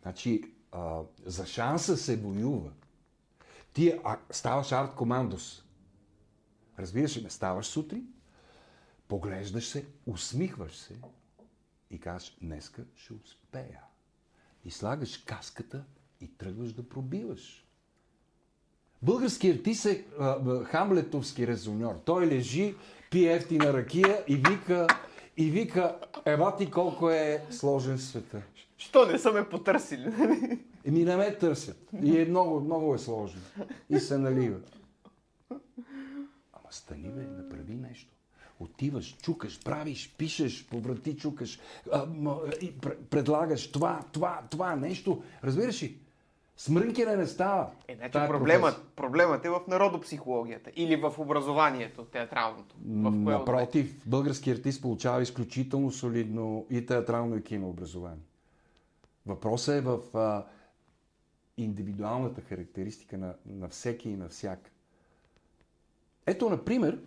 Значи, а, за шанса се воюва. Ти а, ставаш арт командос. Разбираш ли ме? Ставаш сутрин, поглеждаш се, усмихваш се и казваш, днеска ще успея. И слагаш каската и тръгваш да пробиваш. Българският артист е а, а, хамлетовски резоньор. Той лежи, пие ефтина ракия и вика, и вика, ева ти колко е сложен света. Що не са ме потърсили? Еми не ме търсят. И е много, много е сложно. И се налива. Ама стани бе, направи нещо. Отиваш, чукаш, правиш, пишеш, по врати чукаш, а, м, и пр- предлагаш това, това, това нещо. Разбираш ли? Смрънкене не става. Е, значи проблемът, проблемът е в народопсихологията или в образованието, театралното. В кое? Напротив, български артист получава изключително солидно и театрално и кино образование. Въпросът е в а, индивидуалната характеристика на, на всеки и на всяка. Ето, например,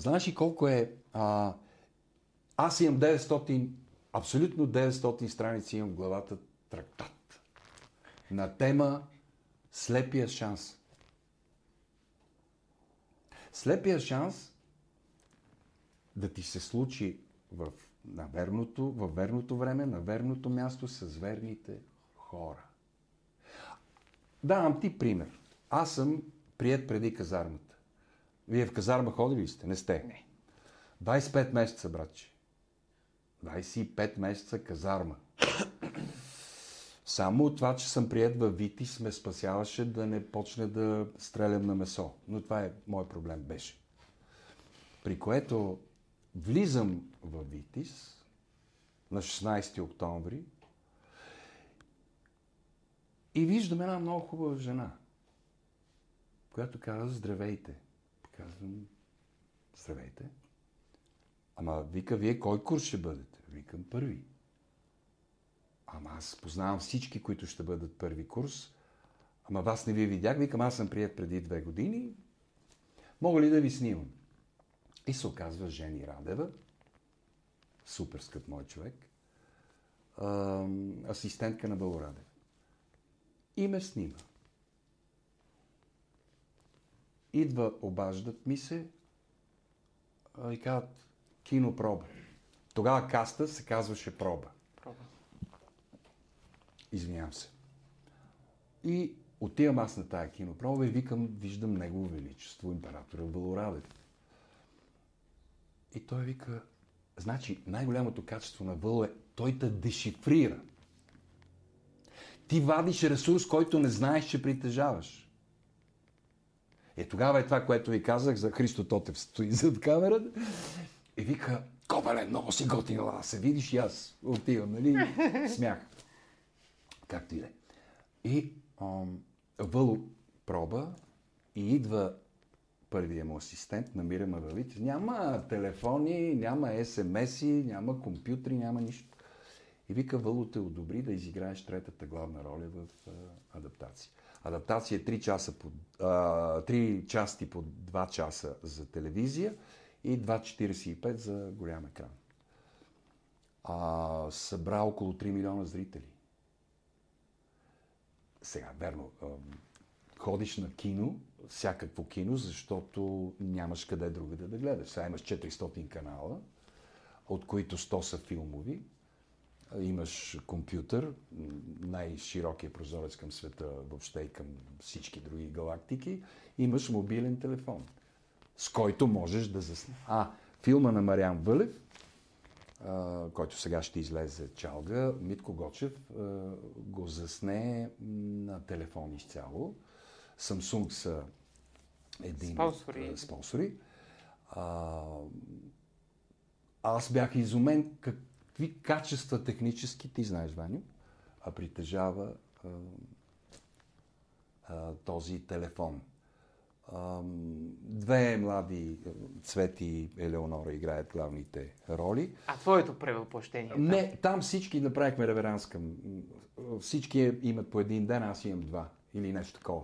знаеш ли колко е... А, аз имам 900, абсолютно 900 страници имам в главата трактат на тема Слепия шанс. Слепия шанс да ти се случи в, на верното, във верното време, на верното място с верните хора. Давам ти пример. Аз съм прият преди казармата. Вие в казарма ходили ли сте? Не сте. Не. 25 месеца, братче. 25 месеца казарма. Само от това, че съм прият във Витис, ме спасяваше да не почне да стрелям на месо. Но това е мой проблем беше. При което влизам във Витис на 16 октомври и виждам една много хубава жена, която казва здравейте. Казвам здравейте. Ама вика, вие кой курс ще бъдете? Викам първи. Ама аз познавам всички, които ще бъдат първи курс. Ама вас не ви видях. Викам, аз съм прият преди две години. Мога ли да ви снимам? И се оказва Жени Радева, супер скъп мой човек, асистентка на Бъло Радев. И ме снима. Идва, обаждат ми се а, и казват кинопроба. Тогава каста се казваше проба. Проба. Извинявам се. И отивам аз на тая кинопроба и викам, виждам Негово Величество, императора Валорадев. И той вика, значи най-голямото качество на Въло е, той те дешифрира. Ти вадиш ресурс, който не знаеш, че притежаваш. Е, тогава е това, което ви казах за Христо Тотев стои зад камерата. И вика, Кобеле, много си готина, да се видиш и аз отивам, нали? Смях. Както и да е. И ам, Въло проба и идва първия му асистент, намираме във Няма телефони, няма СМС-и, няма компютри, няма нищо. И вика, Въло те одобри да изиграеш третата главна роля в а, адаптация. Адаптация е 3, часа по, а, 3 части по 2 часа за телевизия и 2,45 за голям екран. А, събра около 3 милиона зрители. Сега, верно, ходиш на кино, всякакво кино, защото нямаш къде другаде да гледаш. Сега имаш 400 канала, от които 100 са филмови. Имаш компютър, най-широкия прозорец към света, въобще и към всички други галактики. Имаш мобилен телефон, с който можеш да засне. А, филма на Мариан Вълев, който сега ще излезе чалга, Митко Гочев го засне на телефон изцяло. Samsung са един Спонсори. спонсори. А, аз бях изумен какви качества технически, ти знаеш, Ваню, а притежава а, а, този телефон. А, две млади Цвети и Елеонора играят главните роли. А твоето превъплъщение? Не, там всички направихме реверанс към... Всички имат по един ден, аз имам два. Или нещо такова.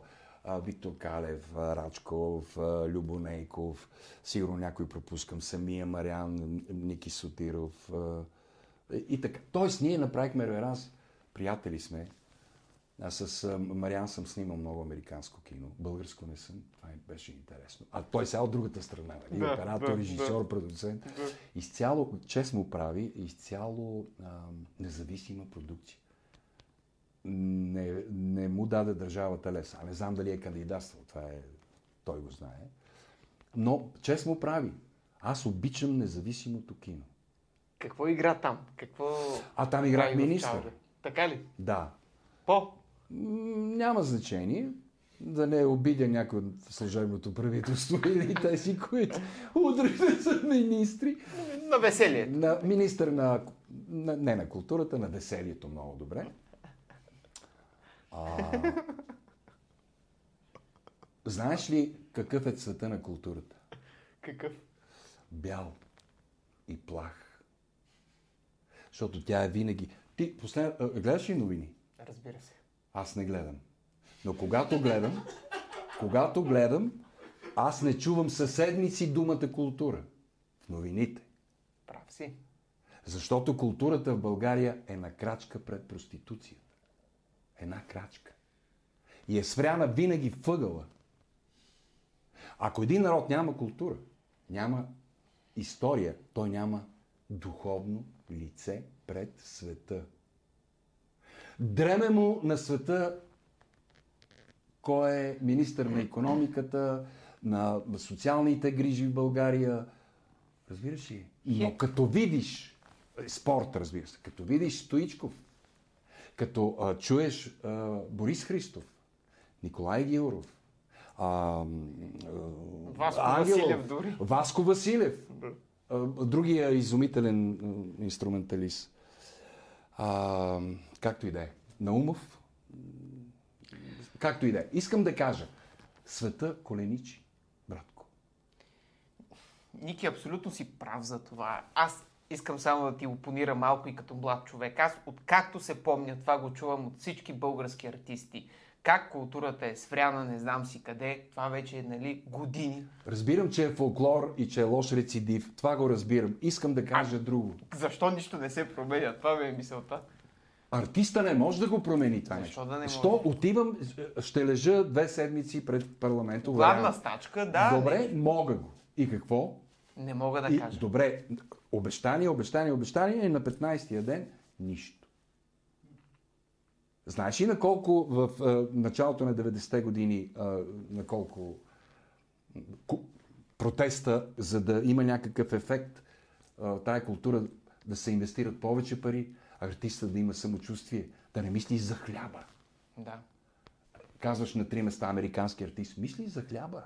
Виктор Калев, Рачков, Любонейков, сигурно някой пропускам, самия Мариан, Ники Сотиров и така. Тоест, ние направихме реверанс, приятели сме. Аз с Мариан съм снимал много американско кино. Българско не съм. Това ми беше интересно. А той сега от другата страна. Нали? Да, Оператор, да, режисьор, да. продуцент. Да. Изцяло, чест му прави, изцяло а, независима продукция. Не, не му даде държавата леса. Не знам дали е кандидатствал. Това е... Той го знае. Но чест му прави. Аз обичам независимото кино. Какво игра там? Какво... А там играх министър. Така ли? Да. По? Няма значение. Да не обидя някой от служебното правителство или тези, които удрите са министри. На веселие. На, министър на, на... Не на културата, на веселието много добре. А, знаеш ли какъв е цвета на културата? Какъв? Бял и плах. Защото тя е винаги... Ти послед... гледаш ли новини? Разбира се. Аз не гледам. Но когато гледам, когато гледам, аз не чувам със седмици думата култура в новините. Прав си. Защото културата в България е на крачка пред проституцията. Една крачка. И е свряна винаги въгъла. Ако един народ няма култура, няма история, той няма духовно лице пред света. Дреме му на света кой е министър на економиката, на социалните грижи в България. Разбираш ли? Но като видиш спорт, разбира се, като видиш Стоичков, като а, чуеш а, Борис Христов, Николай Гилров, а, а, Васко Ангелов, Василев дори. Васко Василев, а, другия изумителен инструменталист. А, както и да е. Наумов. Както и да е. Искам да кажа. Света коленичи, братко. Ники, абсолютно си прав за това. Аз искам само да ти опонира малко и като млад човек. Аз откакто се помня, това го чувам от всички български артисти. Как културата е свряна, не знам си къде. Това вече е, нали, години. Разбирам, че е фолклор и че е лош рецидив. Това го разбирам. Искам да кажа друго. Защо нищо не се променя? Това ми е мисълта. Артиста не може да го промени това нещо. да не Що може? отивам, ще лежа две седмици пред парламента. Гладна стачка, да. Добре, мога го. И какво? Не мога да И, кажа. добре, обещание, обещание, обещание и на 15-я ден нищо. Знаеш ли на колко в а, началото на 90-те години, а, на колко протеста, за да има някакъв ефект, а, тая култура да се инвестират повече пари, артиста да има самочувствие, да не мисли за хляба. Да. Казваш на три места американски артист, мисли за хляба.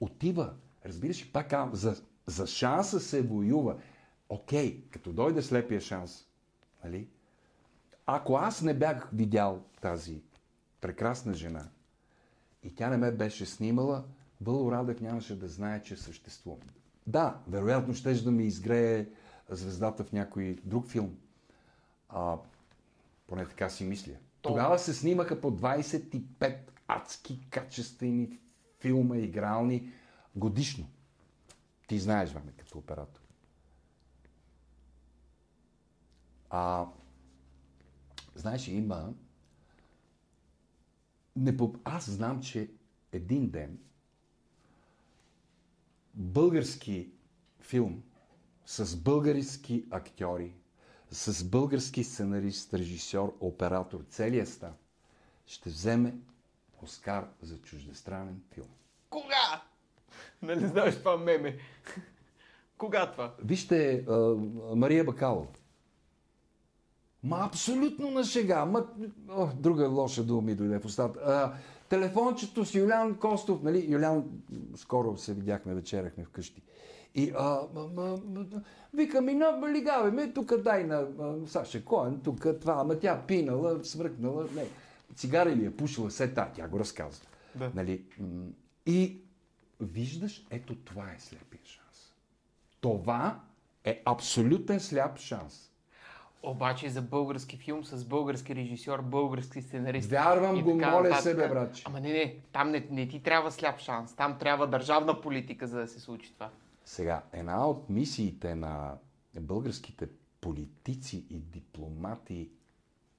Отива. Разбираш ли, пак за, за шанса се воюва. Окей, като дойде слепия шанс, нали? Ако аз не бях видял тази прекрасна жена и тя не ме беше снимала, Въло Радев нямаше да знае, че съществувам. Да, вероятно ще да ми изгрее звездата в някой друг филм. А, поне така си мисля. Тогава се снимаха по 25 адски качествени филма, игрални годишно. Ти знаеш, Ване, като оператор. А, знаеш, има... Не, по- аз знам, че един ден български филм с български актьори, с български сценарист, режисьор, оператор, целият став, ще вземе Оскар за чуждестранен филм. Кога? Нали знаеш това меме? Кога това? Вижте Мария Бакалова. Ма абсолютно на шега. Ма, о, друга лоша дума ми дойде в устата. А, телефончето с Юлян Костов, нали? Юлян, скоро се видяхме, вечеряхме вкъщи. И а, ма, ма, ма, вика ми, на лигаве ме, тук дай на а, Саша Коен, тук това, ама тя пинала, свръкнала, не. Цигари ли е пушила, се та, тя го разказва. Да. Нали? И виждаш, ето това е слепия шанс. Това е абсолютен сляп шанс. Обаче за български филм с български режисьор, български сценарист. Вярвам го, моля нататък. се, бе, братче. Ама не, не, там не, не ти трябва сляп шанс. Там трябва държавна политика, за да се случи това. Сега, една от мисиите на българските политици и дипломати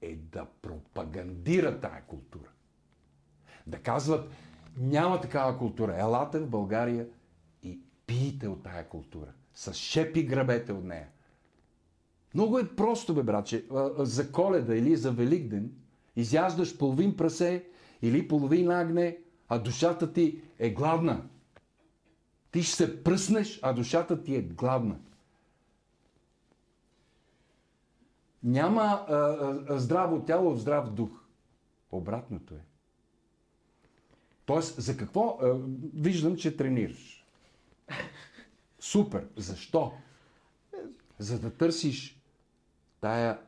е да пропагандира тая култура. Да казват, няма такава култура. Елате в България и пийте от тая култура. С шепи грабете от нея. Много е просто, бе, братче. За коледа или за Великден изяждаш половин прасе или половин агне, а душата ти е гладна. Ти ще се пръснеш, а душата ти е гладна. Няма а, а, здраво тяло в здрав дух. Обратното е. Тоест, за какво? А, виждам, че тренираш. Супер. Защо? За да търсиш тая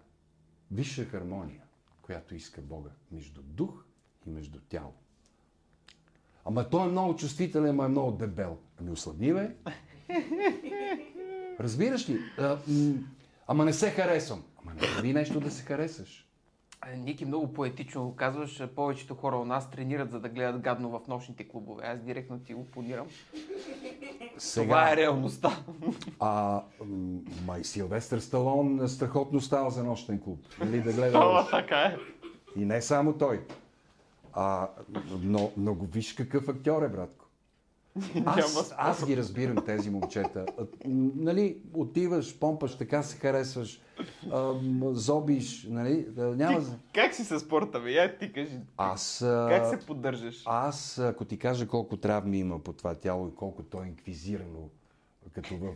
висша хармония, която иска Бога между дух и между тяло. Ама той е много чувствителен, ама е много дебел. Ами осладни, бе. Разбираш ли? А, м- ама не се харесвам. Ама не прави нещо да се харесаш. А, Ники, много поетично го казваш. Повечето хора у нас тренират, за да гледат гадно в нощните клубове. Аз директно ти опонирам. Това е реалността. А, м- ма и Силвестър Сталон страхотно става за нощен клуб. Или да гледа... Ама така е. И не само той. А, но, но виж какъв актьор е, братко. Аз, аз ги разбирам тези момчета. Нали, отиваш, помпаш, така се харесваш, зобиш, нали, няма... за- Как си със спорта, бе? Я ти кажи. Аз, Как се поддържаш? аз, ако ти кажа колко травми има по това тяло и колко то е инквизирано, като в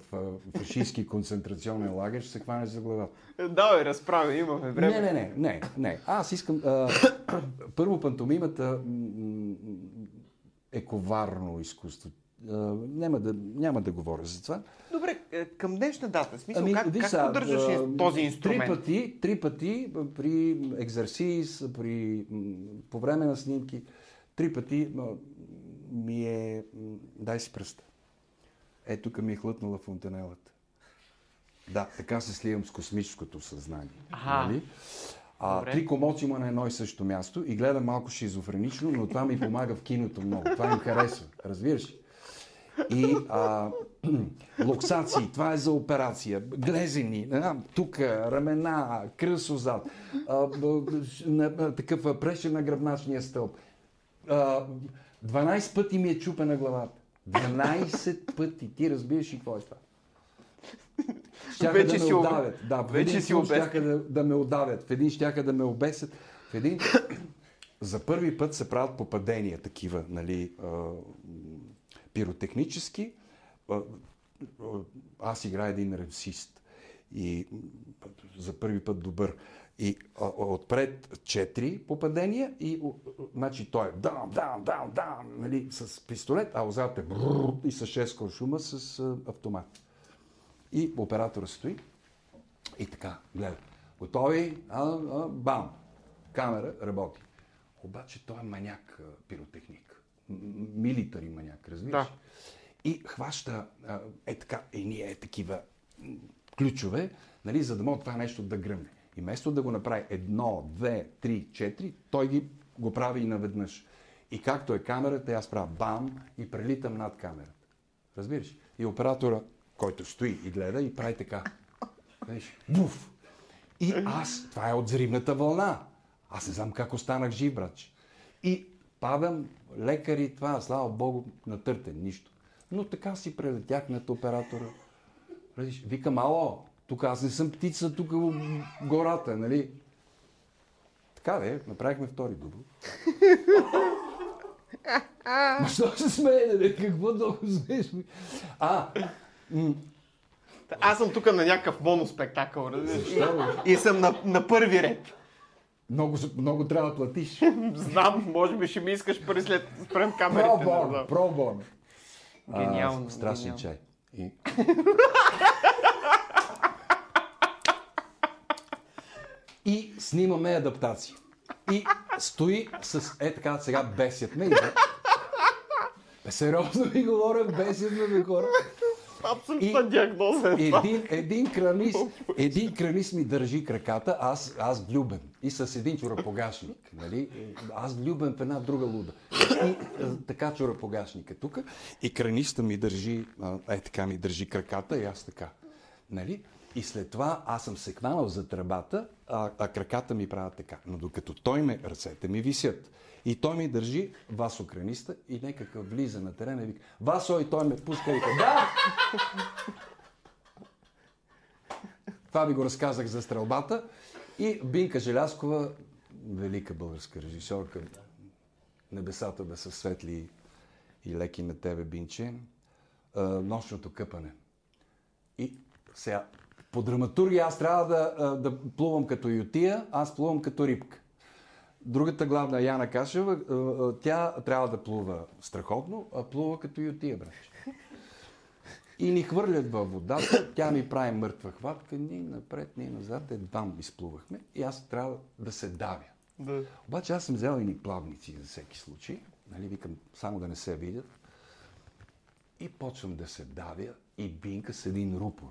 фашистски концентрационен лагер, ще се хванеш за глава. Да, бе, разправя, имаме време. Не, не, не, не, не. Аз искам. А, първо, пантомимата м, м, е коварно изкуство. Няма, да, няма да говоря за това. Добре, е, към днешна дата, смисъл, как, виж как сега, поддържаш а, този инструмент? Три пъти, три пъти при екзерсис, при, по време на снимки, три пъти ми е... Дай си пръста. Е, тук ми е хлътнала фонтанелата. Да, така се сливам с космическото съзнание. Аха. Нали? А, Добре. три комоци има на едно и също място и гледам малко шизофренично, но това ми помага в киното много. Това им харесва. Разбираш? И а, локсации, това е за операция. Глезени, тук, рамена, кръсозад, а, б- б- на- такъв а, прешен на гръбначния стълб. А, 12 пъти ми е чупена главата. 12 пъти. Ти разбираш ли какво е това? Щяха Вече да ме си удавят. Да, в вече един си щяха да, да ме удавят. В един щяха да ме обесят. В един... За първи път се правят попадения такива, нали, пиротехнически. Аз играя един ревсист. И за първи път добър. И отпред четири попадения и значи той е даун, даун, даун, даун, нали, с пистолет, а отзад е и с 6 куршума с автомат. И оператора стои и така, гледа. Готови? А, а, бам! Камера работи. Обаче той е маняк пиротехник. Милитари маняк, разбираш? Да. И хваща а, е така, е ние е такива ключове, нали, за да може това нещо да гръмне. И вместо да го направи едно, две, три, четири, той ги го прави и наведнъж. И както е камерата, аз правя бам и прелитам над камерата. Разбираш? И оператора, който стои и гледа, и прави така. Виж, буф! И аз, това е от зримната вълна. Аз не знам как останах жив, братче. И падам, лекари, това, слава Богу, натъртен, нищо. Но така си прелетях над оператора. Викам, ало, тук аз не съм птица, тук в гората, нали? Така де, направихме втори дубъл. Ма що се смее? Какво много смешно? А, Аз съм тук на някакъв моноспектакъл, разбираш? И, съм на, на първи ред. много, много трябва да платиш. Знам, може би ще ми искаш пари след спрем камерите. не Пробон, знам. пробон. Гениално, Страшен гениално. чай. И... И снимаме адаптация. И стои с... Е така, сега бесят ме. сериозно ви говоря, бесят ме, хора. Абсолютна диагноза е. Един, един, кранист, един кранист ми държи краката, аз, аз влюбен. И с един чорапогашник. Нали? Аз влюбен в една друга луда. И е, така чорапогашник е тук. И краниста ми държи, е така ми държи краката и аз така. Нали? И след това аз съм се хванал за тръбата, а, а краката ми правят така. Но докато той ме, ръцете ми висят. И той ми държи Васо краниста и някакъв влиза на терена и вика, Васо, и той ме пуска и вика, да! Това ви го разказах за стрелбата. И Бинка Желяскова, велика българска режисьорка, небесата да са светли и леки на тебе, Бинче, нощното къпане. И сега, по драматургия аз трябва да, да плувам като ютия, аз плувам като рибка. Другата главна, Яна Кашева, тя трябва да плува страхотно, а плува като ютия, братче. И ни хвърлят във водата, тя ми прави мъртва хватка, ни напред, ни назад, едвам изплувахме и аз трябва да се давя. Да. Обаче аз съм взел и ни плавници за всеки случай, нали, викам само да не се видят. И почвам да се давя и бинка с един рупор.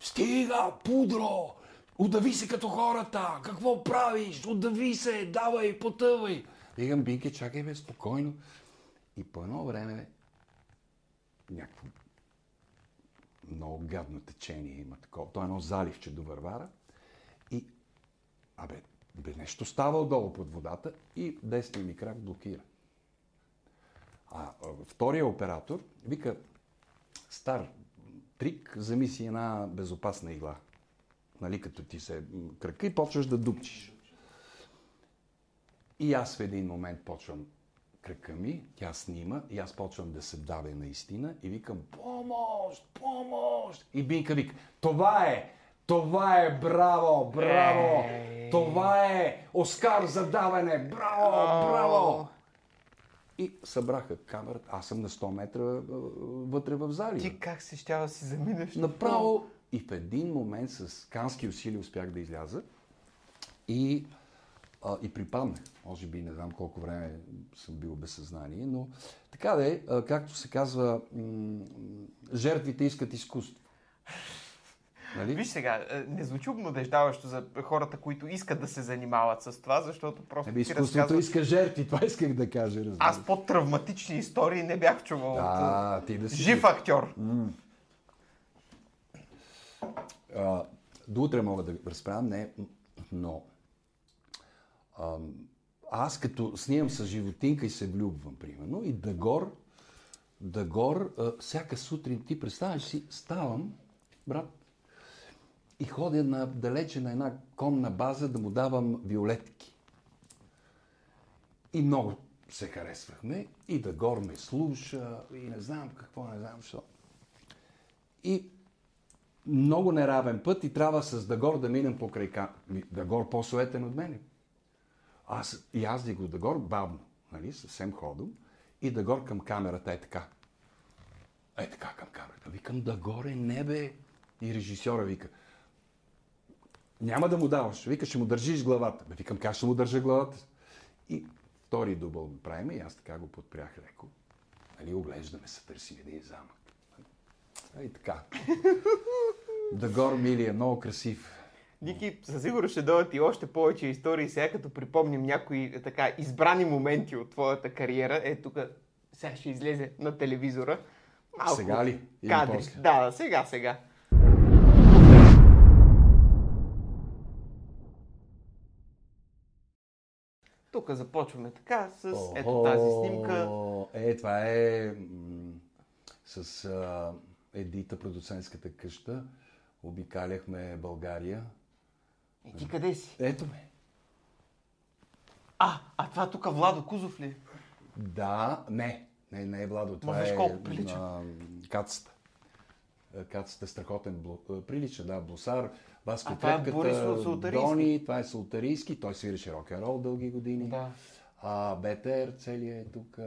Стига, пудро! Удави се като хората! Какво правиш? Удави се! Давай, потъвай! Викам, бинке, чакай бе, спокойно. И по едно време някакво много гадно течение има такова. То е едно заливче до Варвара. И, абе, бе, нещо става отдолу под водата и десния ми крак блокира. А втория оператор вика, стар трик, вземи си една безопасна игла. Нали, като ти се м, крака и почваш да дупчиш. И аз в един момент почвам крака ми, тя снима и аз почвам да се давя наистина и викам помощ, помощ! И Бинка вика, това е, това е, браво, браво! Ей. Това е Оскар за даване, браво, браво! И събраха камерата, аз съм на 100 метра вътре в залива. Ти как се щял да си заминеш? Направо и в един момент с кански усилия успях да изляза и, а, и припаднах. Може би не знам колко време съм бил без съзнание, но така да е, както се казва, жертвите искат изкуство. Нали? Виж сега, е, не звучи обнадеждаващо за хората, които искат да се занимават с това, защото просто Еми, изкуството разказваш... иска жертви, това исках да кажа, разбира. Аз по-травматични истории не бях чувал от А, ти да си... жив актьор. А, до утре мога да разправям, не, но ам, аз като снимам с животинка и се влюбвам, примерно, и Дагор, Дагор, а, всяка сутрин, ти представяш си, ставам, брат, и ходя на, далече на една конна база да му давам виолетки. И много се харесвахме, и Дагор ме слуша, и не знам какво, не знам що. И много неравен път и трябва с Дагор да минем покрай ка... Ми, Дагор по-суетен от мене. Аз и аз го Дагор бавно, нали, съвсем ходом и Дагор към камерата е така. Е така към камерата. Викам, Дагор е небе. И режисьора вика, няма да му даваш. Вика, ще му държиш главата. Бе, викам, как ще му държа главата? И втори дубъл го правим и аз така го подпрях леко. Нали, оглеждаме се, търсим един замък. И така. Дагор Мили е много красив. Ники, със сигурност ще дойдат и още повече истории. Сега като припомним някои е, така избрани моменти от твоята кариера, е тук сега ще излезе на телевизора. Малко Сега ли? Или Кадри. после? Да, да, сега, сега. Тук започваме така с ето тази снимка. Е, това е м, с а, Едита, продуцентската къща. Обикаляхме България. И ти къде си? Ето ме. А, а това тук Владо Кузов ли? Да, не. Не, не е Владо. Това е колко прилича. а, кацата. Кацата е страхотен бло... а, прилича, да, блосар. Баско А това е. Дони, това е Султарийски. Той свиреше рок-н-рол дълги години. Да. А, БТР целият е тук.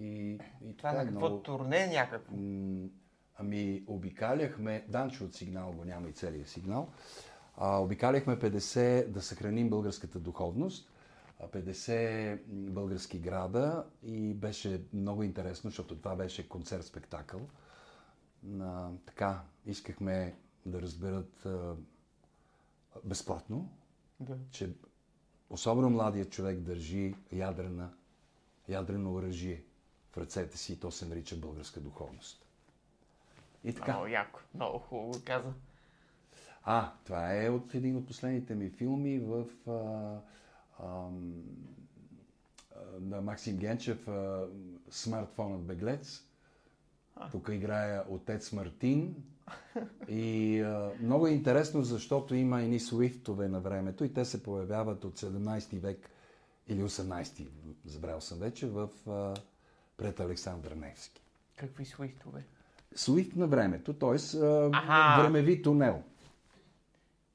И, и Това е на е какво много... турне някакво. М, Ами, обикаляхме, Данчо от сигнал го няма и целият сигнал, а, обикаляхме 50 да съхраним българската духовност, а, 50 български града и беше много интересно, защото това беше концерт-спектакъл. А, така, искахме да разберат а, безплатно, Да. че особено младият човек държи ядрена, ядрено оръжие в ръцете си и то се нарича българска духовност. И така. Много яко. Много хубаво каза. А, това е от един от последните ми филми в а, а, на Максим Генчев а, Смартфонът беглец. Тук играя отец Мартин. И а, много е интересно, защото има едни суифтове на времето и те се появяват от 17 век или 18, забрал съм вече, в, а, пред Александър Невски. Какви суифтове? Суифт на времето, т.е. Времеви тунел.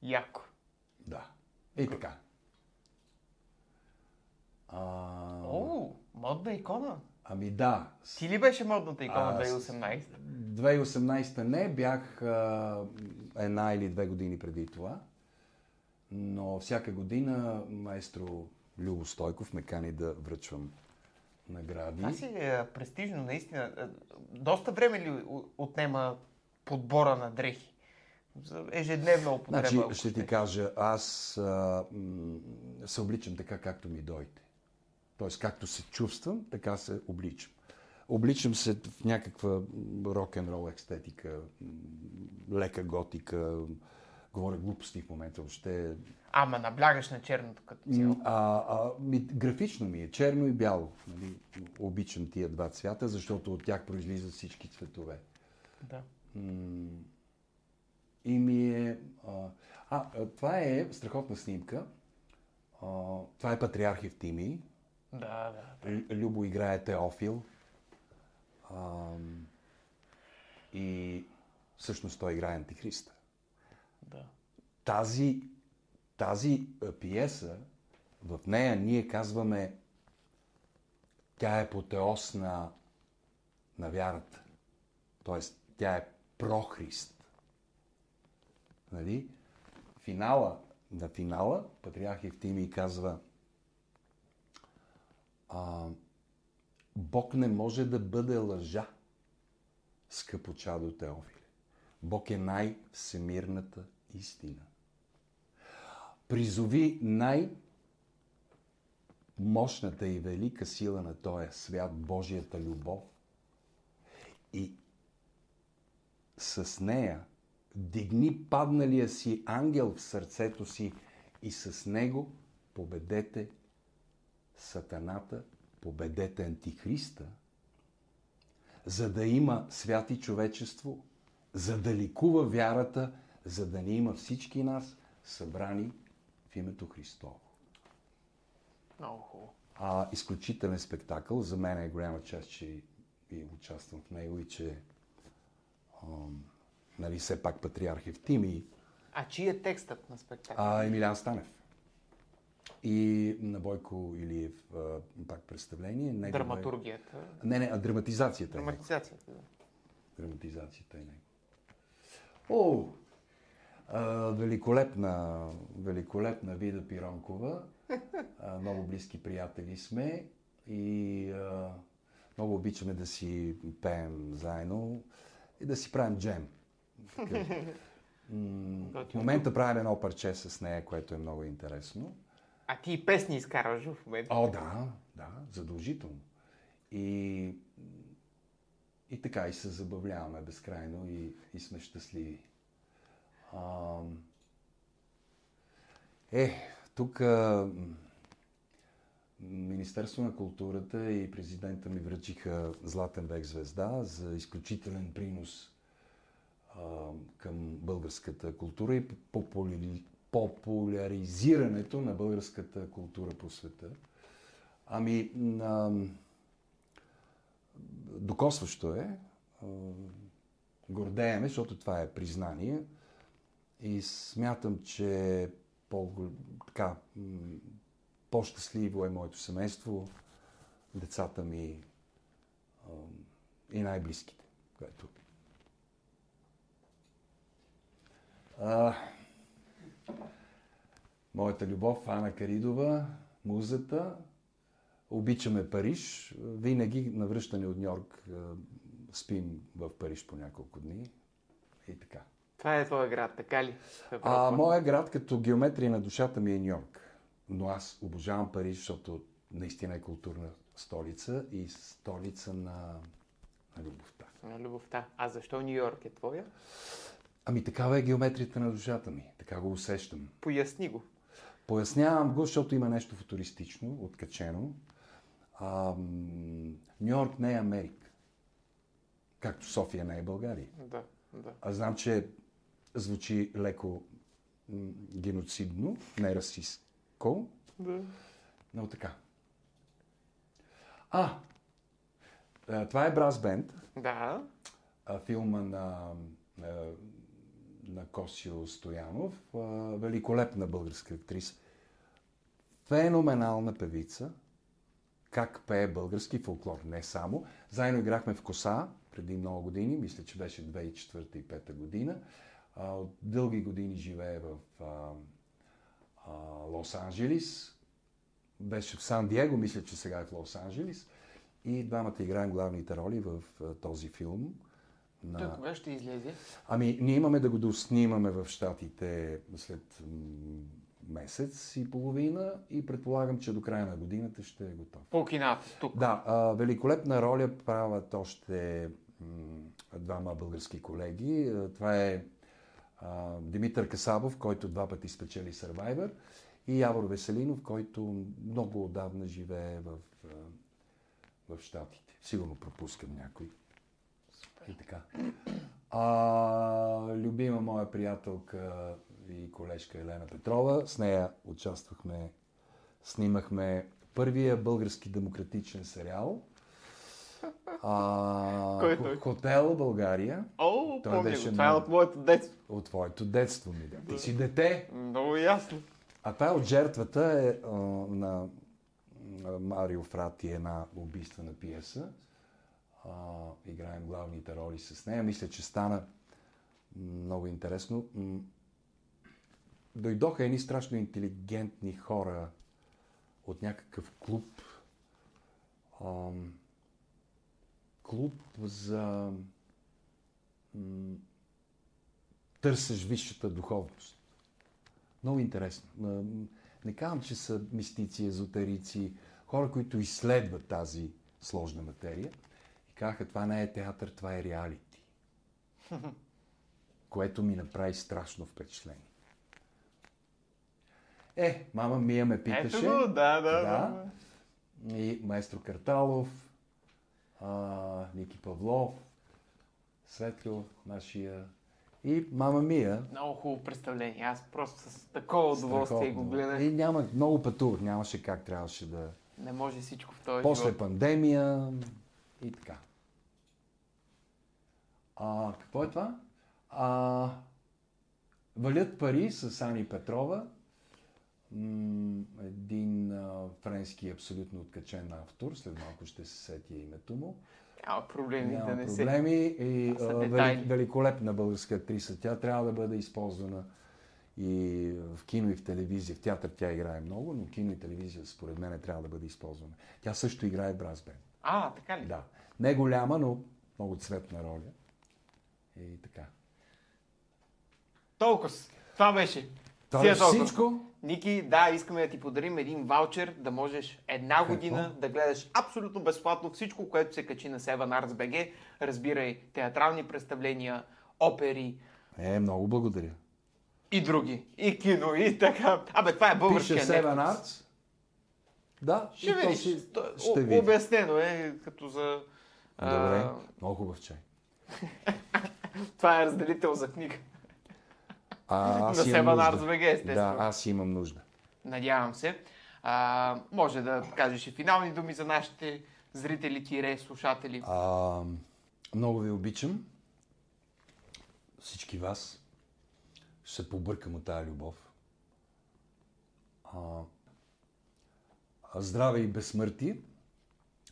Яко. Да. И така. А, О, модна икона. Ами да. Ти ли беше модната икона Аз- 2018? 2018 не, бях а, една или две години преди това. Но всяка година маестро Любо Стойков ме кани да връчвам награди. Това си е престижно, наистина. Е, Доста време ли отнема подбора на дрехи? За ежедневна употреба. Значи, ще ти кажа, аз а, м, се обличам така, както ми дойде. Тоест, както се чувствам, така се обличам. Обличам се в някаква рок-н-рол естетика, м, лека готика, говоря глупости в момента въобще. Ама наблягаш на черното като цяло. А, а, ми, графично ми е, черно и бяло. Нали? Обичам тия два цвята, защото от тях произлизат всички цветове. Да. И ми е... А, а, това е страхотна снимка. А, това е Патриарх Евтимий. Да, да. Любо играе Теофил. А, и всъщност той играе Антихриста. да. Тази, тази пиеса, в нея ние казваме, тя е потеос на, на вярата. Тоест, тя е прохрист. Нали? Финала, на финала, Патриарх Евтимий казва, а, Бог не може да бъде лъжа, скъпо чадо Теофиле. Бог е най-всемирната истина. Призови най- мощната и велика сила на този свят, Божията любов. И с нея дигни падналия си ангел в сърцето си и с него победете сатаната, победете антихриста, за да има свят и човечество, за да ликува вярата, за да ни има всички нас събрани в името Христово. Много хубаво. А, изключителен спектакъл. За мен е голяма част, че и участвам в него и че ам, нали, все пак патриарх Евтимий, А чий е текстът на спектакъл? а Емилян Станев. И на Бойко Илиев пак представление. Негова е- Драматургията. Не, не, а драматизацията е. Драматизацията. да. Драматизацията е него. О, а, великолепна, великолепна Вида Пиронкова. А, много близки приятели сме и а, много обичаме да си пеем заедно и да си правим джем. Такъв. В момента правим едно парче с нея, което е много интересно. А ти и песни изкарваш в момента. О, да, да, задължително. И, и така, и се забавляваме безкрайно и, и сме щастливи. Ам, Е, тук а, Министерство на културата и президента ми връчиха Златен век звезда за изключителен принос а, към българската култура и популяри... популяризирането на българската култура по света. Ами, а, докосващо е. А, гордееме, защото това е признание. И смятам, че по, така, по-щастливо е моето семейство, децата ми а, и най-близките. Което. А, моята любов, Ана Каридова, музата. Обичаме Париж. Винаги на връщане от Нью-Йорк а, спим в Париж по няколко дни. И така. Това е твоя град, така ли? А, моя град като геометрия на душата ми е Нью-Йорк. Но аз обожавам Париж, защото наистина е културна столица и столица на, на любовта. На любовта. А защо Нью Йорк е твоя? Ами такава е геометрията на душата ми. Така го усещам. Поясни го. Пояснявам го, защото има нещо футуристично, откачено. Нью Йорк не е Америка. Както София не е България. Да, да. Аз знам, че звучи леко геноцидно, не расистко, да. но така. А, а, това е Брас Бенд, Да. филма на, на, Косио Стоянов, великолепна българска актриса, феноменална певица, как пее български фолклор, не само. Заедно играхме в Коса преди много години, мисля, че беше 2004 и 2005 година. От дълги години живее в Лос-Анджелис. Беше в Сан-Диего, мисля, че сега е в Лос-Анджелис. И двамата играем главните роли в този филм. На... Той кога ще излезе? Ами, ние имаме да го доснимаме в Штатите след месец и половина и предполагам, че до края на годината ще е готов. По кината, тук. Да, а, великолепна роля правят още м, двама български колеги. Това е а, Димитър Касабов, който два пъти спечели Survivor и Явор Веселинов, който много отдавна живее в, в Штатите. Сигурно пропускам някой. И така. А, любима моя приятелка и колежка Елена Петрова. С нея участвахме, снимахме първия български демократичен сериал. А, Кой е той? Хотел България. О, Той помня беше го. Това е от моето детство. От твоето детство, ми. да. Ти си дете. Много ясно. А това е от жертвата е, а, на Марио Фрати, една убийствена пиеса. А, играем главните роли с нея. Мисля, че стана много интересно. Дойдоха едни страшно интелигентни хора от някакъв клуб. Ам, клуб за м, търсеш висшата духовност. Много интересно. Не казвам, че са мистици, езотерици, хора, които изследват тази сложна материя и казаха, това не е театър, това е реалити. Което ми направи страшно впечатление. Е, мама Мия ме питаше. Ето го, да, да, Да. да. И маестро Карталов, а, Ники Павлов, Светло, нашия и мама Мия. Много хубаво представление. Аз просто с такова удоволствие го Страхотно. гледах. И няма, много пътувах, нямаше как, трябваше да... Не може всичко в този После живот. пандемия и така. А, какво е това? А, Валят пари с Ани Петрова, един а, френски абсолютно откачен автор, след малко ще се сети името му. Няма проблеми Няма да не се... проблеми и Това са а, вели, великолепна българска актриса. Тя трябва да бъде използвана и в кино и в телевизия. В театър тя играе много, но кино и телевизия според мен трябва да бъде използвана. Тя също играе в Брасбен. А, така ли? Да. Не голяма, но много цветна роля. И така. Толкова. Това беше. Това е всичко. Ники, да, искаме да ти подарим един ваучер, да можеш една Какво? година да гледаш абсолютно безплатно всичко, което се качи на Seven Arts BG. Разбирай, театрални представления, опери Е, много благодаря. и други. И кино, и така. Абе, това е Пише българския Seven Netflix. Arts. Да, Ще и видиш. си- То- ще видиш. Обяснено е като за... а, Добре, много хубав чай. Това е разделител за книга. А, аз На Seven. Arts BG, естествено. Да, аз имам нужда. Надявам се. А, може да кажеш и финални думи за нашите зрители, тире, слушатели. А, много ви обичам. Всички вас. Ще се побъркам от тази любов. А здраве и безсмъртие.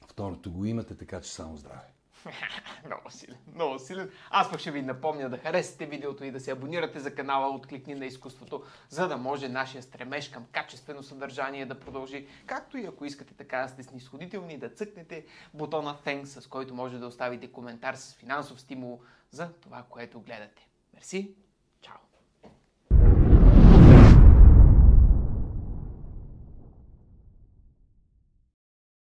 Второто го имате, така че само здраве. много силен, много силен. Аз пък ще ви напомня да харесате видеото и да се абонирате за канала Откликни на изкуството, за да може нашия стремеж към качествено съдържание да продължи. Както и ако искате така да сте снисходителни, да цъкнете бутона Thanks, с който може да оставите коментар с финансов стимул за това, което гледате. Мерси